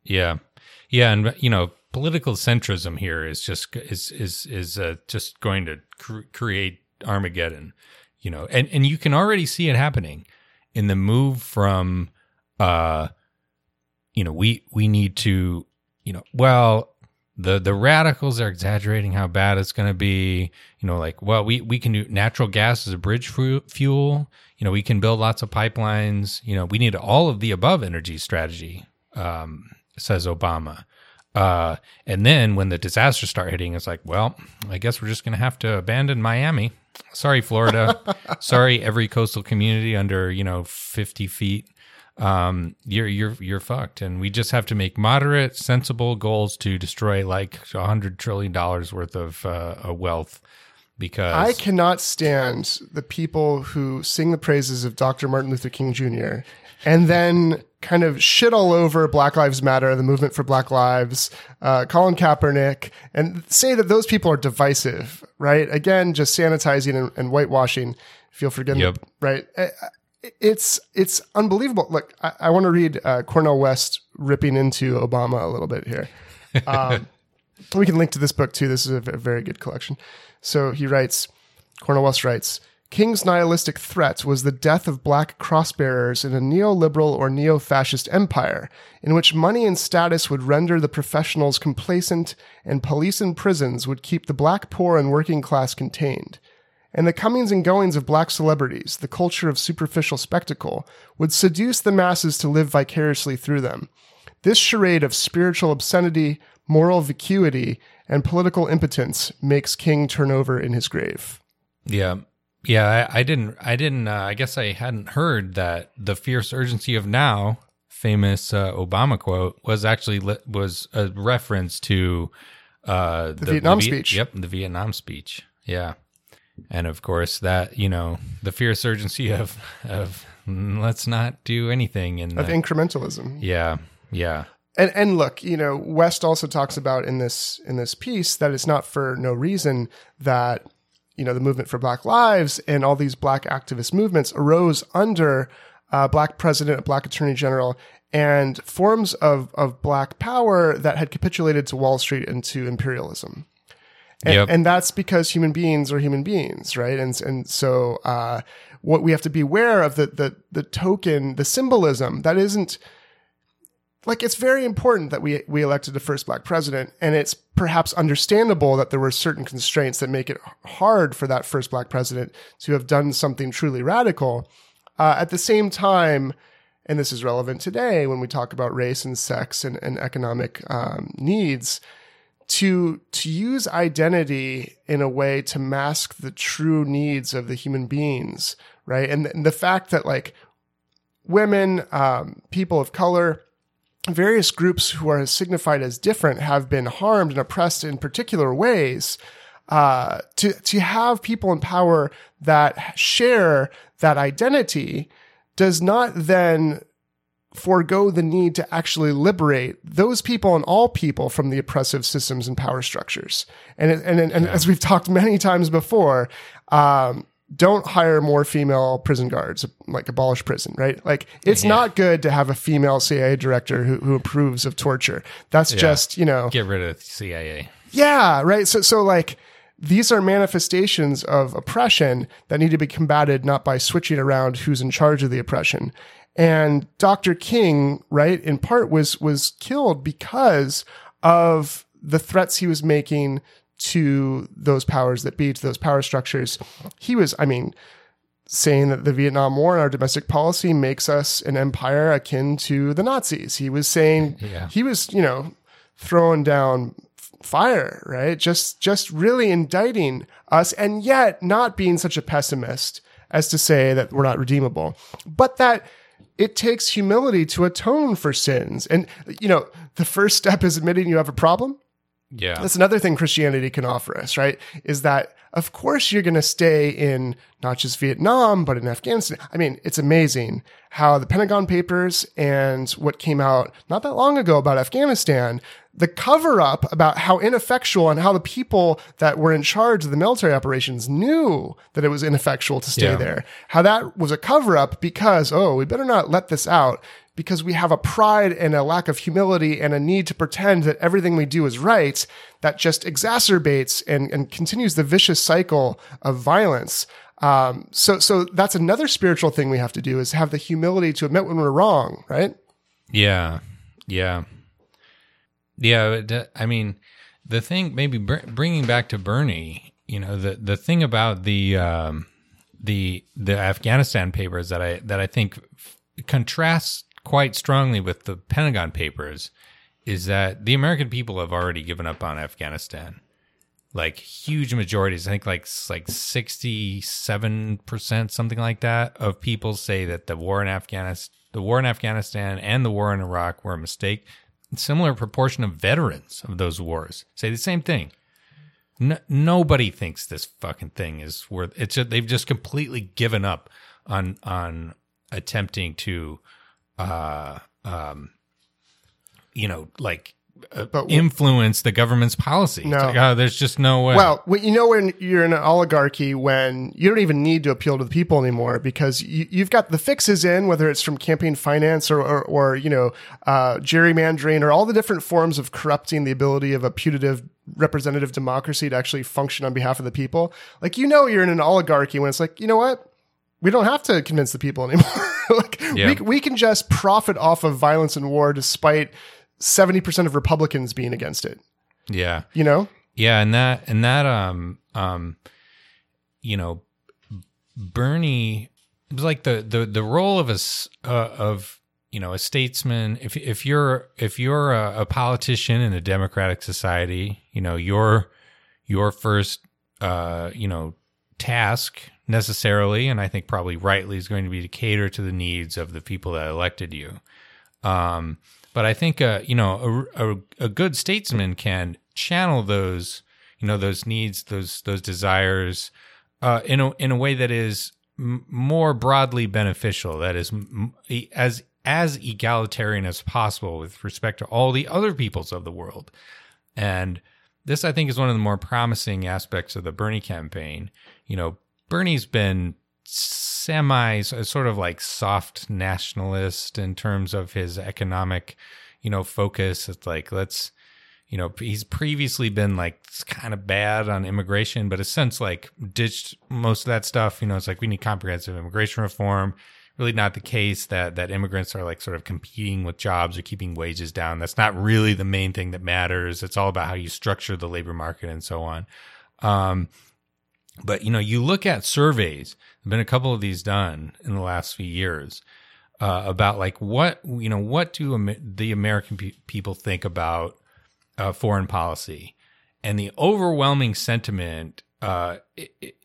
Yeah. Yeah. And, you know, political centrism here is just, is, is, is uh, just going to cr- create Armageddon, you know, and, and you can already see it happening in the move from, uh, you know, we we need to, you know, well, the the radicals are exaggerating how bad it's going to be. You know, like, well, we we can do natural gas as a bridge fuel. You know, we can build lots of pipelines. You know, we need all of the above energy strategy, um, says Obama. Uh, and then when the disasters start hitting, it's like, well, I guess we're just going to have to abandon Miami. Sorry, Florida. Sorry, every coastal community under you know fifty feet um, you're you're you're fucked. And we just have to make moderate, sensible goals to destroy like a hundred trillion dollars worth of uh, wealth. Because I cannot stand the people who sing the praises of Dr. Martin Luther King Jr. and then kind of shit all over Black Lives Matter, the movement for Black Lives, uh, Colin Kaepernick, and say that those people are divisive, right? Again, just sanitizing and, and whitewashing. Feel forgiven, yep. right? It's it's unbelievable. Look, I, I want to read uh, Cornel West ripping into Obama a little bit here. Um, we can link to this book too. This is a, a very good collection. So he writes, Cornel West writes, King's nihilistic threat was the death of black crossbearers in a neoliberal or neo fascist empire, in which money and status would render the professionals complacent and police and prisons would keep the black poor and working class contained and the comings and goings of black celebrities, the culture of superficial spectacle, would seduce the masses to live vicariously through them. This charade of spiritual obscenity, moral vacuity, and political impotence makes King turn over in his grave. Yeah. Yeah, I, I didn't. I didn't. Uh, I guess I hadn't heard that the fierce urgency of now, famous uh, Obama quote, was actually li- was a reference to uh, the, the, Vietnam the speech. Yep, the Vietnam speech. Yeah and of course that you know the fierce urgency of of let's not do anything in of incrementalism. Yeah, yeah. And and look, you know, West also talks about in this in this piece that it's not for no reason that you know the movement for Black Lives and all these Black activist movements arose under a Black president, a Black attorney general, and forms of of Black power that had capitulated to Wall Street and to imperialism. And, yep. and that's because human beings are human beings, right? And and so uh, what we have to be aware of the the the token, the symbolism that isn't like it's very important that we we elected a first black president, and it's perhaps understandable that there were certain constraints that make it hard for that first black president to have done something truly radical. Uh, at the same time, and this is relevant today when we talk about race and sex and, and economic um, needs, to to use identity in a way to mask the true needs of the human beings, right? And, and the fact that like women, um, people of color, various groups who are signified as different have been harmed and oppressed in particular ways. Uh, to to have people in power that share that identity does not then forego the need to actually liberate those people and all people from the oppressive systems and power structures. And and and, and yeah. as we've talked many times before, um, don't hire more female prison guards, like abolish prison, right? Like it's yeah. not good to have a female CIA director who, who approves of torture. That's yeah. just, you know, get rid of CIA. Yeah. Right. So, so like these are manifestations of oppression that need to be combated not by switching around who's in charge of the oppression. And Dr. King, right, in part was, was killed because of the threats he was making to those powers that be, to those power structures. He was, I mean, saying that the Vietnam War and our domestic policy makes us an empire akin to the Nazis. He was saying, yeah. he was, you know, throwing down fire, right? Just, just really indicting us and yet not being such a pessimist as to say that we're not redeemable, but that it takes humility to atone for sins. And, you know, the first step is admitting you have a problem. Yeah. That's another thing Christianity can offer us, right? Is that, of course, you're going to stay in not just Vietnam, but in Afghanistan. I mean, it's amazing how the Pentagon Papers and what came out not that long ago about Afghanistan, the cover up about how ineffectual and how the people that were in charge of the military operations knew that it was ineffectual to stay yeah. there. How that was a cover up because, oh, we better not let this out because we have a pride and a lack of humility and a need to pretend that everything we do is right that just exacerbates and, and continues the vicious cycle of violence. Um, so, so that's another spiritual thing we have to do is have the humility to admit when we're wrong, right? Yeah. Yeah. Yeah. I mean, the thing, maybe bringing back to Bernie, you know, the, the thing about the, um, the, the Afghanistan papers that I, that I think contrasts quite strongly with the Pentagon Papers is that the American people have already given up on Afghanistan. Like huge majorities, I think like like sixty seven percent, something like that, of people say that the war in Afghanistan, the war in Afghanistan, and the war in Iraq were a mistake. Similar proportion of veterans of those wars say the same thing. No, nobody thinks this fucking thing is worth. It's they've just completely given up on on attempting to uh, um, you know, like but, influence the government's policy. No. Like, oh, there's just no way. Well, you know, when you're in an oligarchy, when you don't even need to appeal to the people anymore because you, have got the fixes in, whether it's from campaign finance or, or, or you know, uh, gerrymandering or all the different forms of corrupting the ability of a putative representative democracy to actually function on behalf of the people. Like, you know, you're in an oligarchy when it's like, you know what? we don't have to convince the people anymore. like yeah. we, we can just profit off of violence and war despite 70% of Republicans being against it. Yeah. You know? Yeah, and that and that um um you know Bernie it was like the the the role of a uh, of you know a statesman if if you're if you're a, a politician in a democratic society, you know, your your first uh you know task necessarily, and I think probably rightly, is going to be to cater to the needs of the people that elected you. Um, but I think, uh, you know, a, a, a, good statesman can channel those, you know, those needs, those those desires, uh, in a in a way that is m- more broadly beneficial. That is m- as as egalitarian as possible with respect to all the other peoples of the world. And this, I think, is one of the more promising aspects of the Bernie campaign. You know, Bernie's been semi sort of like soft nationalist in terms of his economic, you know, focus. It's like let's you know, he's previously been like kind of bad on immigration, but has since like ditched most of that stuff. You know, it's like we need comprehensive immigration reform. Really not the case that that immigrants are like sort of competing with jobs or keeping wages down. That's not really the main thing that matters. It's all about how you structure the labor market and so on. Um, but you know, you look at surveys. There've been a couple of these done in the last few years. uh, about like what you know what do the American pe- people think about uh, foreign policy, and the overwhelming sentiment uh,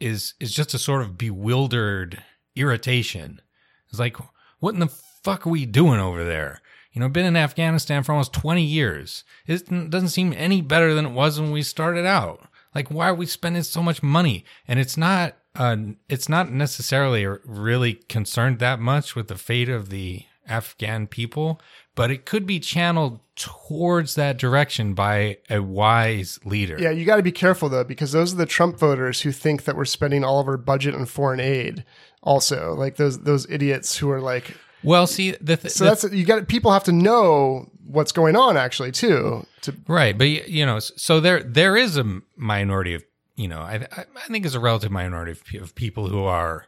is is just a sort of bewildered irritation. It's like, what in the fuck are we doing over there? You know, been in Afghanistan for almost twenty years. It doesn't seem any better than it was when we started out. Like, why are we spending so much money? And it's not, uh, it's not necessarily really concerned that much with the fate of the Afghan people, but it could be channeled towards that direction by a wise leader. Yeah, you got to be careful though, because those are the Trump voters who think that we're spending all of our budget on foreign aid. Also, like those those idiots who are like, Well, see, the th- so the- that's you got people have to know what's going on actually too. To Right, but you know, so there there is a minority of you know, I I think it's a relative minority of, of people who are,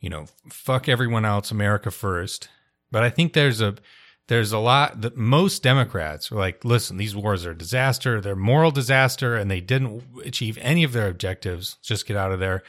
you know, fuck everyone else, America first. But I think there's a there's a lot that most Democrats are like, listen, these wars are a disaster, they're a moral disaster, and they didn't achieve any of their objectives. Just get out of there.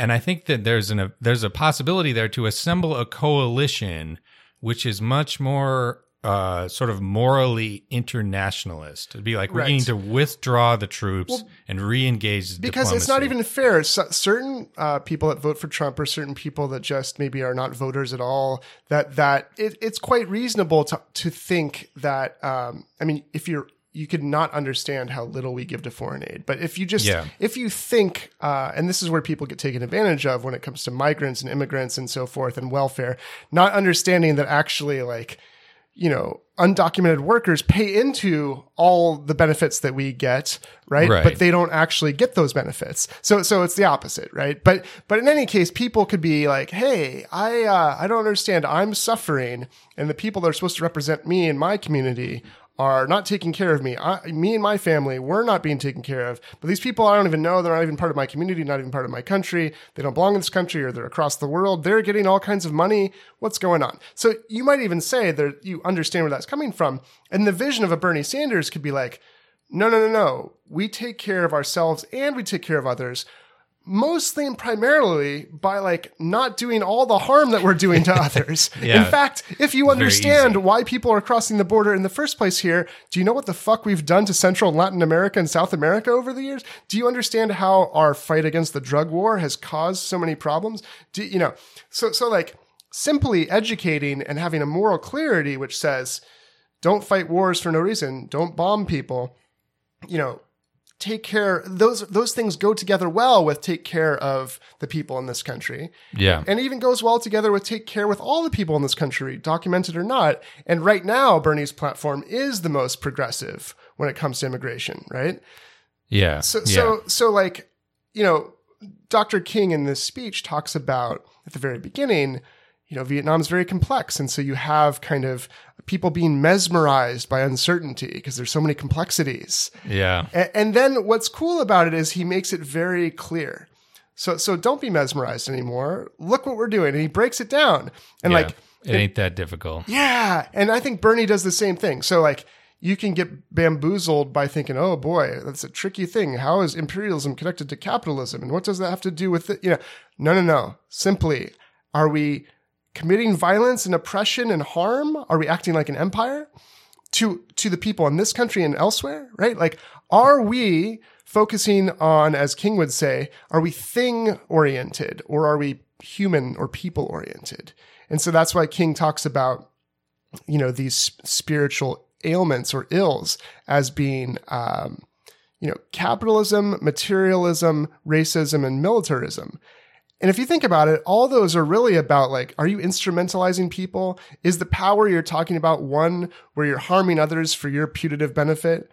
And I think that there's an a, there's a possibility there to assemble a coalition which is much more uh, sort of morally internationalist. It'd be like we need to withdraw the troops and re-engage the because it's not even fair. So, certain uh, people that vote for Trump or certain people that just maybe are not voters at all. That that it, it's quite reasonable to to think that. Um, I mean, if you're you could not understand how little we give to foreign aid, but if you just Yeah. if you think, uh, and this is where people get taken advantage of when it comes to migrants and immigrants and so forth and welfare, not understanding that actually like you know, undocumented workers pay into all the benefits that we get, right? Right. But they don't actually get those benefits. So, so it's the opposite, right? But, but in any case, people could be like, Hey, I, uh, I don't understand. I'm suffering and the people that are supposed to represent me in my community are not taking care of me. I, me and my family, we're not being taken care of. But these people, I don't even know. They're not even part of my community, not even part of my country. They don't belong in this country or they're across the world. They're getting all kinds of money. What's going on? So you might even say that you understand where that's coming from. And the vision of a Bernie Sanders could be like, no, no, no, no. We take care of ourselves and we take care of others mostly and primarily by like not doing all the harm that we're doing to others. Yeah. In fact, if you understand why people are crossing the border in the first place here, do you know what the fuck we've done to Central and Latin America and South America over the years? Do you understand how our fight against the drug war has caused so many problems? Do you know? So so like simply educating and having a moral clarity which says don't fight wars for no reason, don't bomb people, you know, take care those those things go together well with take care of the people in this country yeah. and even goes well together with take care with all the people in this country documented or not and right now bernie's platform is the most progressive when it comes to immigration right yeah. so yeah. so so like you know dr king in this speech talks about at the very beginning you know vietnam's very complex and so you have kind of people being mesmerized by uncertainty because there's so many complexities yeah. a- And then what's cool about it is he makes it very clear. So so don't be mesmerized anymore. Look what we're doing. And he breaks it down. And Yeah. like it ain't that difficult. yeah, and I think Bernie does the same thing. So like you can get bamboozled by thinking, "Oh boy, that's a tricky thing. How is imperialism connected to capitalism and what does that have to do with it?" You know, no, no, no. Simply, are we committing violence and oppression and harm? Are we acting like an empire to to the people in this country and elsewhere? Right? Like, are we focusing on, as King would say, are we thing oriented or are we human or people oriented? And so that's why King talks about you know these spiritual ailments or ills as being um, you know capitalism materialism racism and militarism and if you think about it all those are really about like are you instrumentalizing people is the power you're talking about one where you're harming others for your putative benefit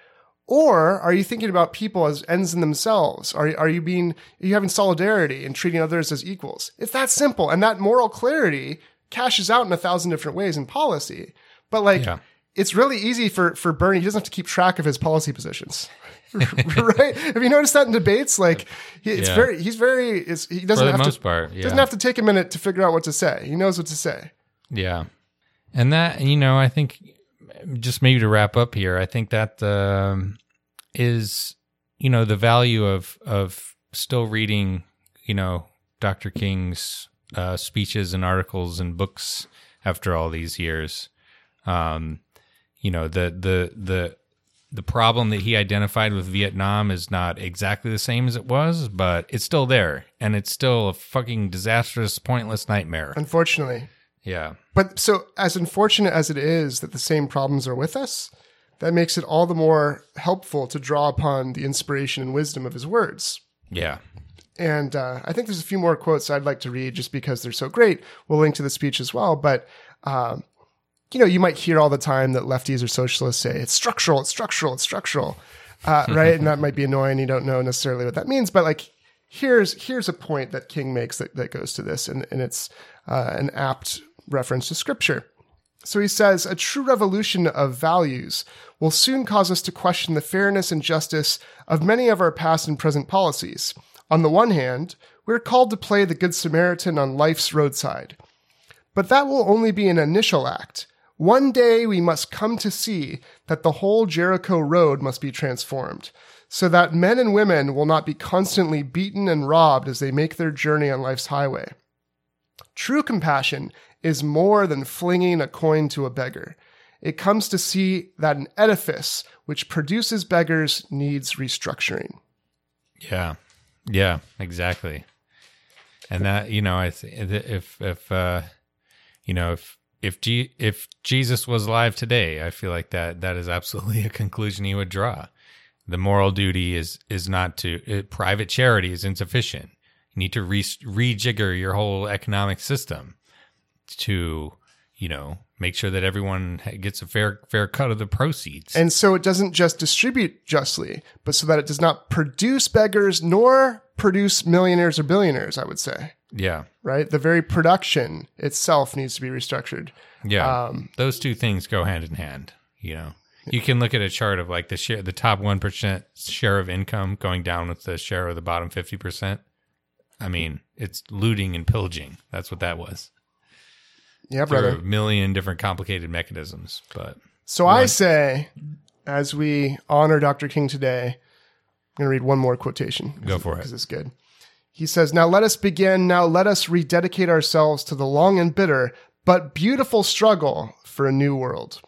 or are you thinking about people as ends in themselves? Are, are you being, are you having solidarity and treating others as equals? It's that simple. And that moral clarity cashes out in a thousand different ways in policy. But like, Yeah. it's really easy for, for Bernie. He doesn't have to keep track of his policy positions. right? Have you noticed that in debates? Like, he, it's Yeah. very, he's very, it's, he doesn't have most to, part. Yeah. doesn't have to take a minute to figure out what to say. He knows what to say. Yeah. And that, you know, I think just maybe to wrap up here, I think that um, is, you know, the value of of still reading, you know, Dr. King's uh, speeches and articles and books after all these years. Um, you know, the the the the problem that he identified with Vietnam is not exactly the same as it was, but it's still there, and it's still a fucking disastrous, pointless nightmare. Unfortunately. Yeah. But so, as unfortunate as it is that the same problems are with us, that makes it all the more helpful to draw upon the inspiration and wisdom of his words. Yeah. And uh, I think there's a few more quotes I'd like to read just because they're so great. We'll link to the speech as well. But, uh, you know, you might hear all the time that lefties or socialists say it's structural, it's structural, it's structural, uh, right? and that might be annoying. You don't know necessarily what that means. But like, here's here's a point that King makes that, that goes to this, and, and it's uh, an apt reference to scripture. So he says, a true revolution of values will soon cause us to question the fairness and justice of many of our past and present policies. On the one hand, we're called to play the Good Samaritan on life's roadside. But that will only be an initial act. One day we must come to see that the whole Jericho road must be transformed, so that men and women will not be constantly beaten and robbed as they make their journey on life's highway. True compassion is more than flinging a coin to a beggar. It comes to see that an edifice which produces beggars needs restructuring. Yeah. Yeah, exactly. And that, you know, I th- if if uh you know, if if G- if Jesus was alive today, I feel like that that is absolutely a conclusion he would draw. The moral duty is is not to uh, private charity is insufficient. You need to re- rejigger your whole economic system to, you know, make sure that everyone gets a fair fair cut of the proceeds. And so it doesn't just distribute justly, but so that it does not produce beggars nor produce millionaires or billionaires, I would say. Yeah. Right? The very production itself needs to be restructured. Yeah. Um, Those two things go hand in hand, you know. You can look at a chart of like the share the top 1% share of income going down with the share of the bottom 50%. I mean, it's looting and pillaging. That's what that was. Yeah, There are brother. a million different complicated mechanisms, but So I say, as we honor Dr. King today, I'm going to read one more quotation. Go for it. Because it's good. He says, Now let us begin. Now let us rededicate ourselves to the long and bitter, but beautiful struggle for a new world.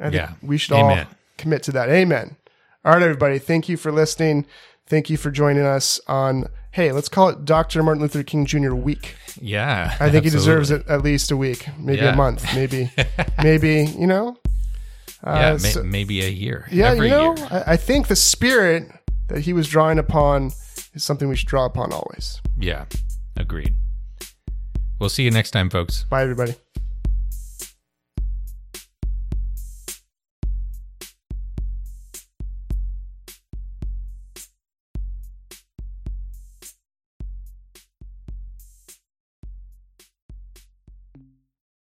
I think Yeah. we should Amen. all commit to that. Amen. All right, everybody. Thank you for listening. Thank you for joining us on, hey, let's call it Dr. Martin Luther King Jr. week. yeah. I think he deserves it at least a week, maybe Yeah. a month, maybe, maybe, you know, Yeah, uh, may, so- maybe a year. yeah, Every you know. I, I think the spirit that he was drawing upon is something we should draw upon always. Yeah. Agreed. We'll see you next time, folks. Bye, everybody.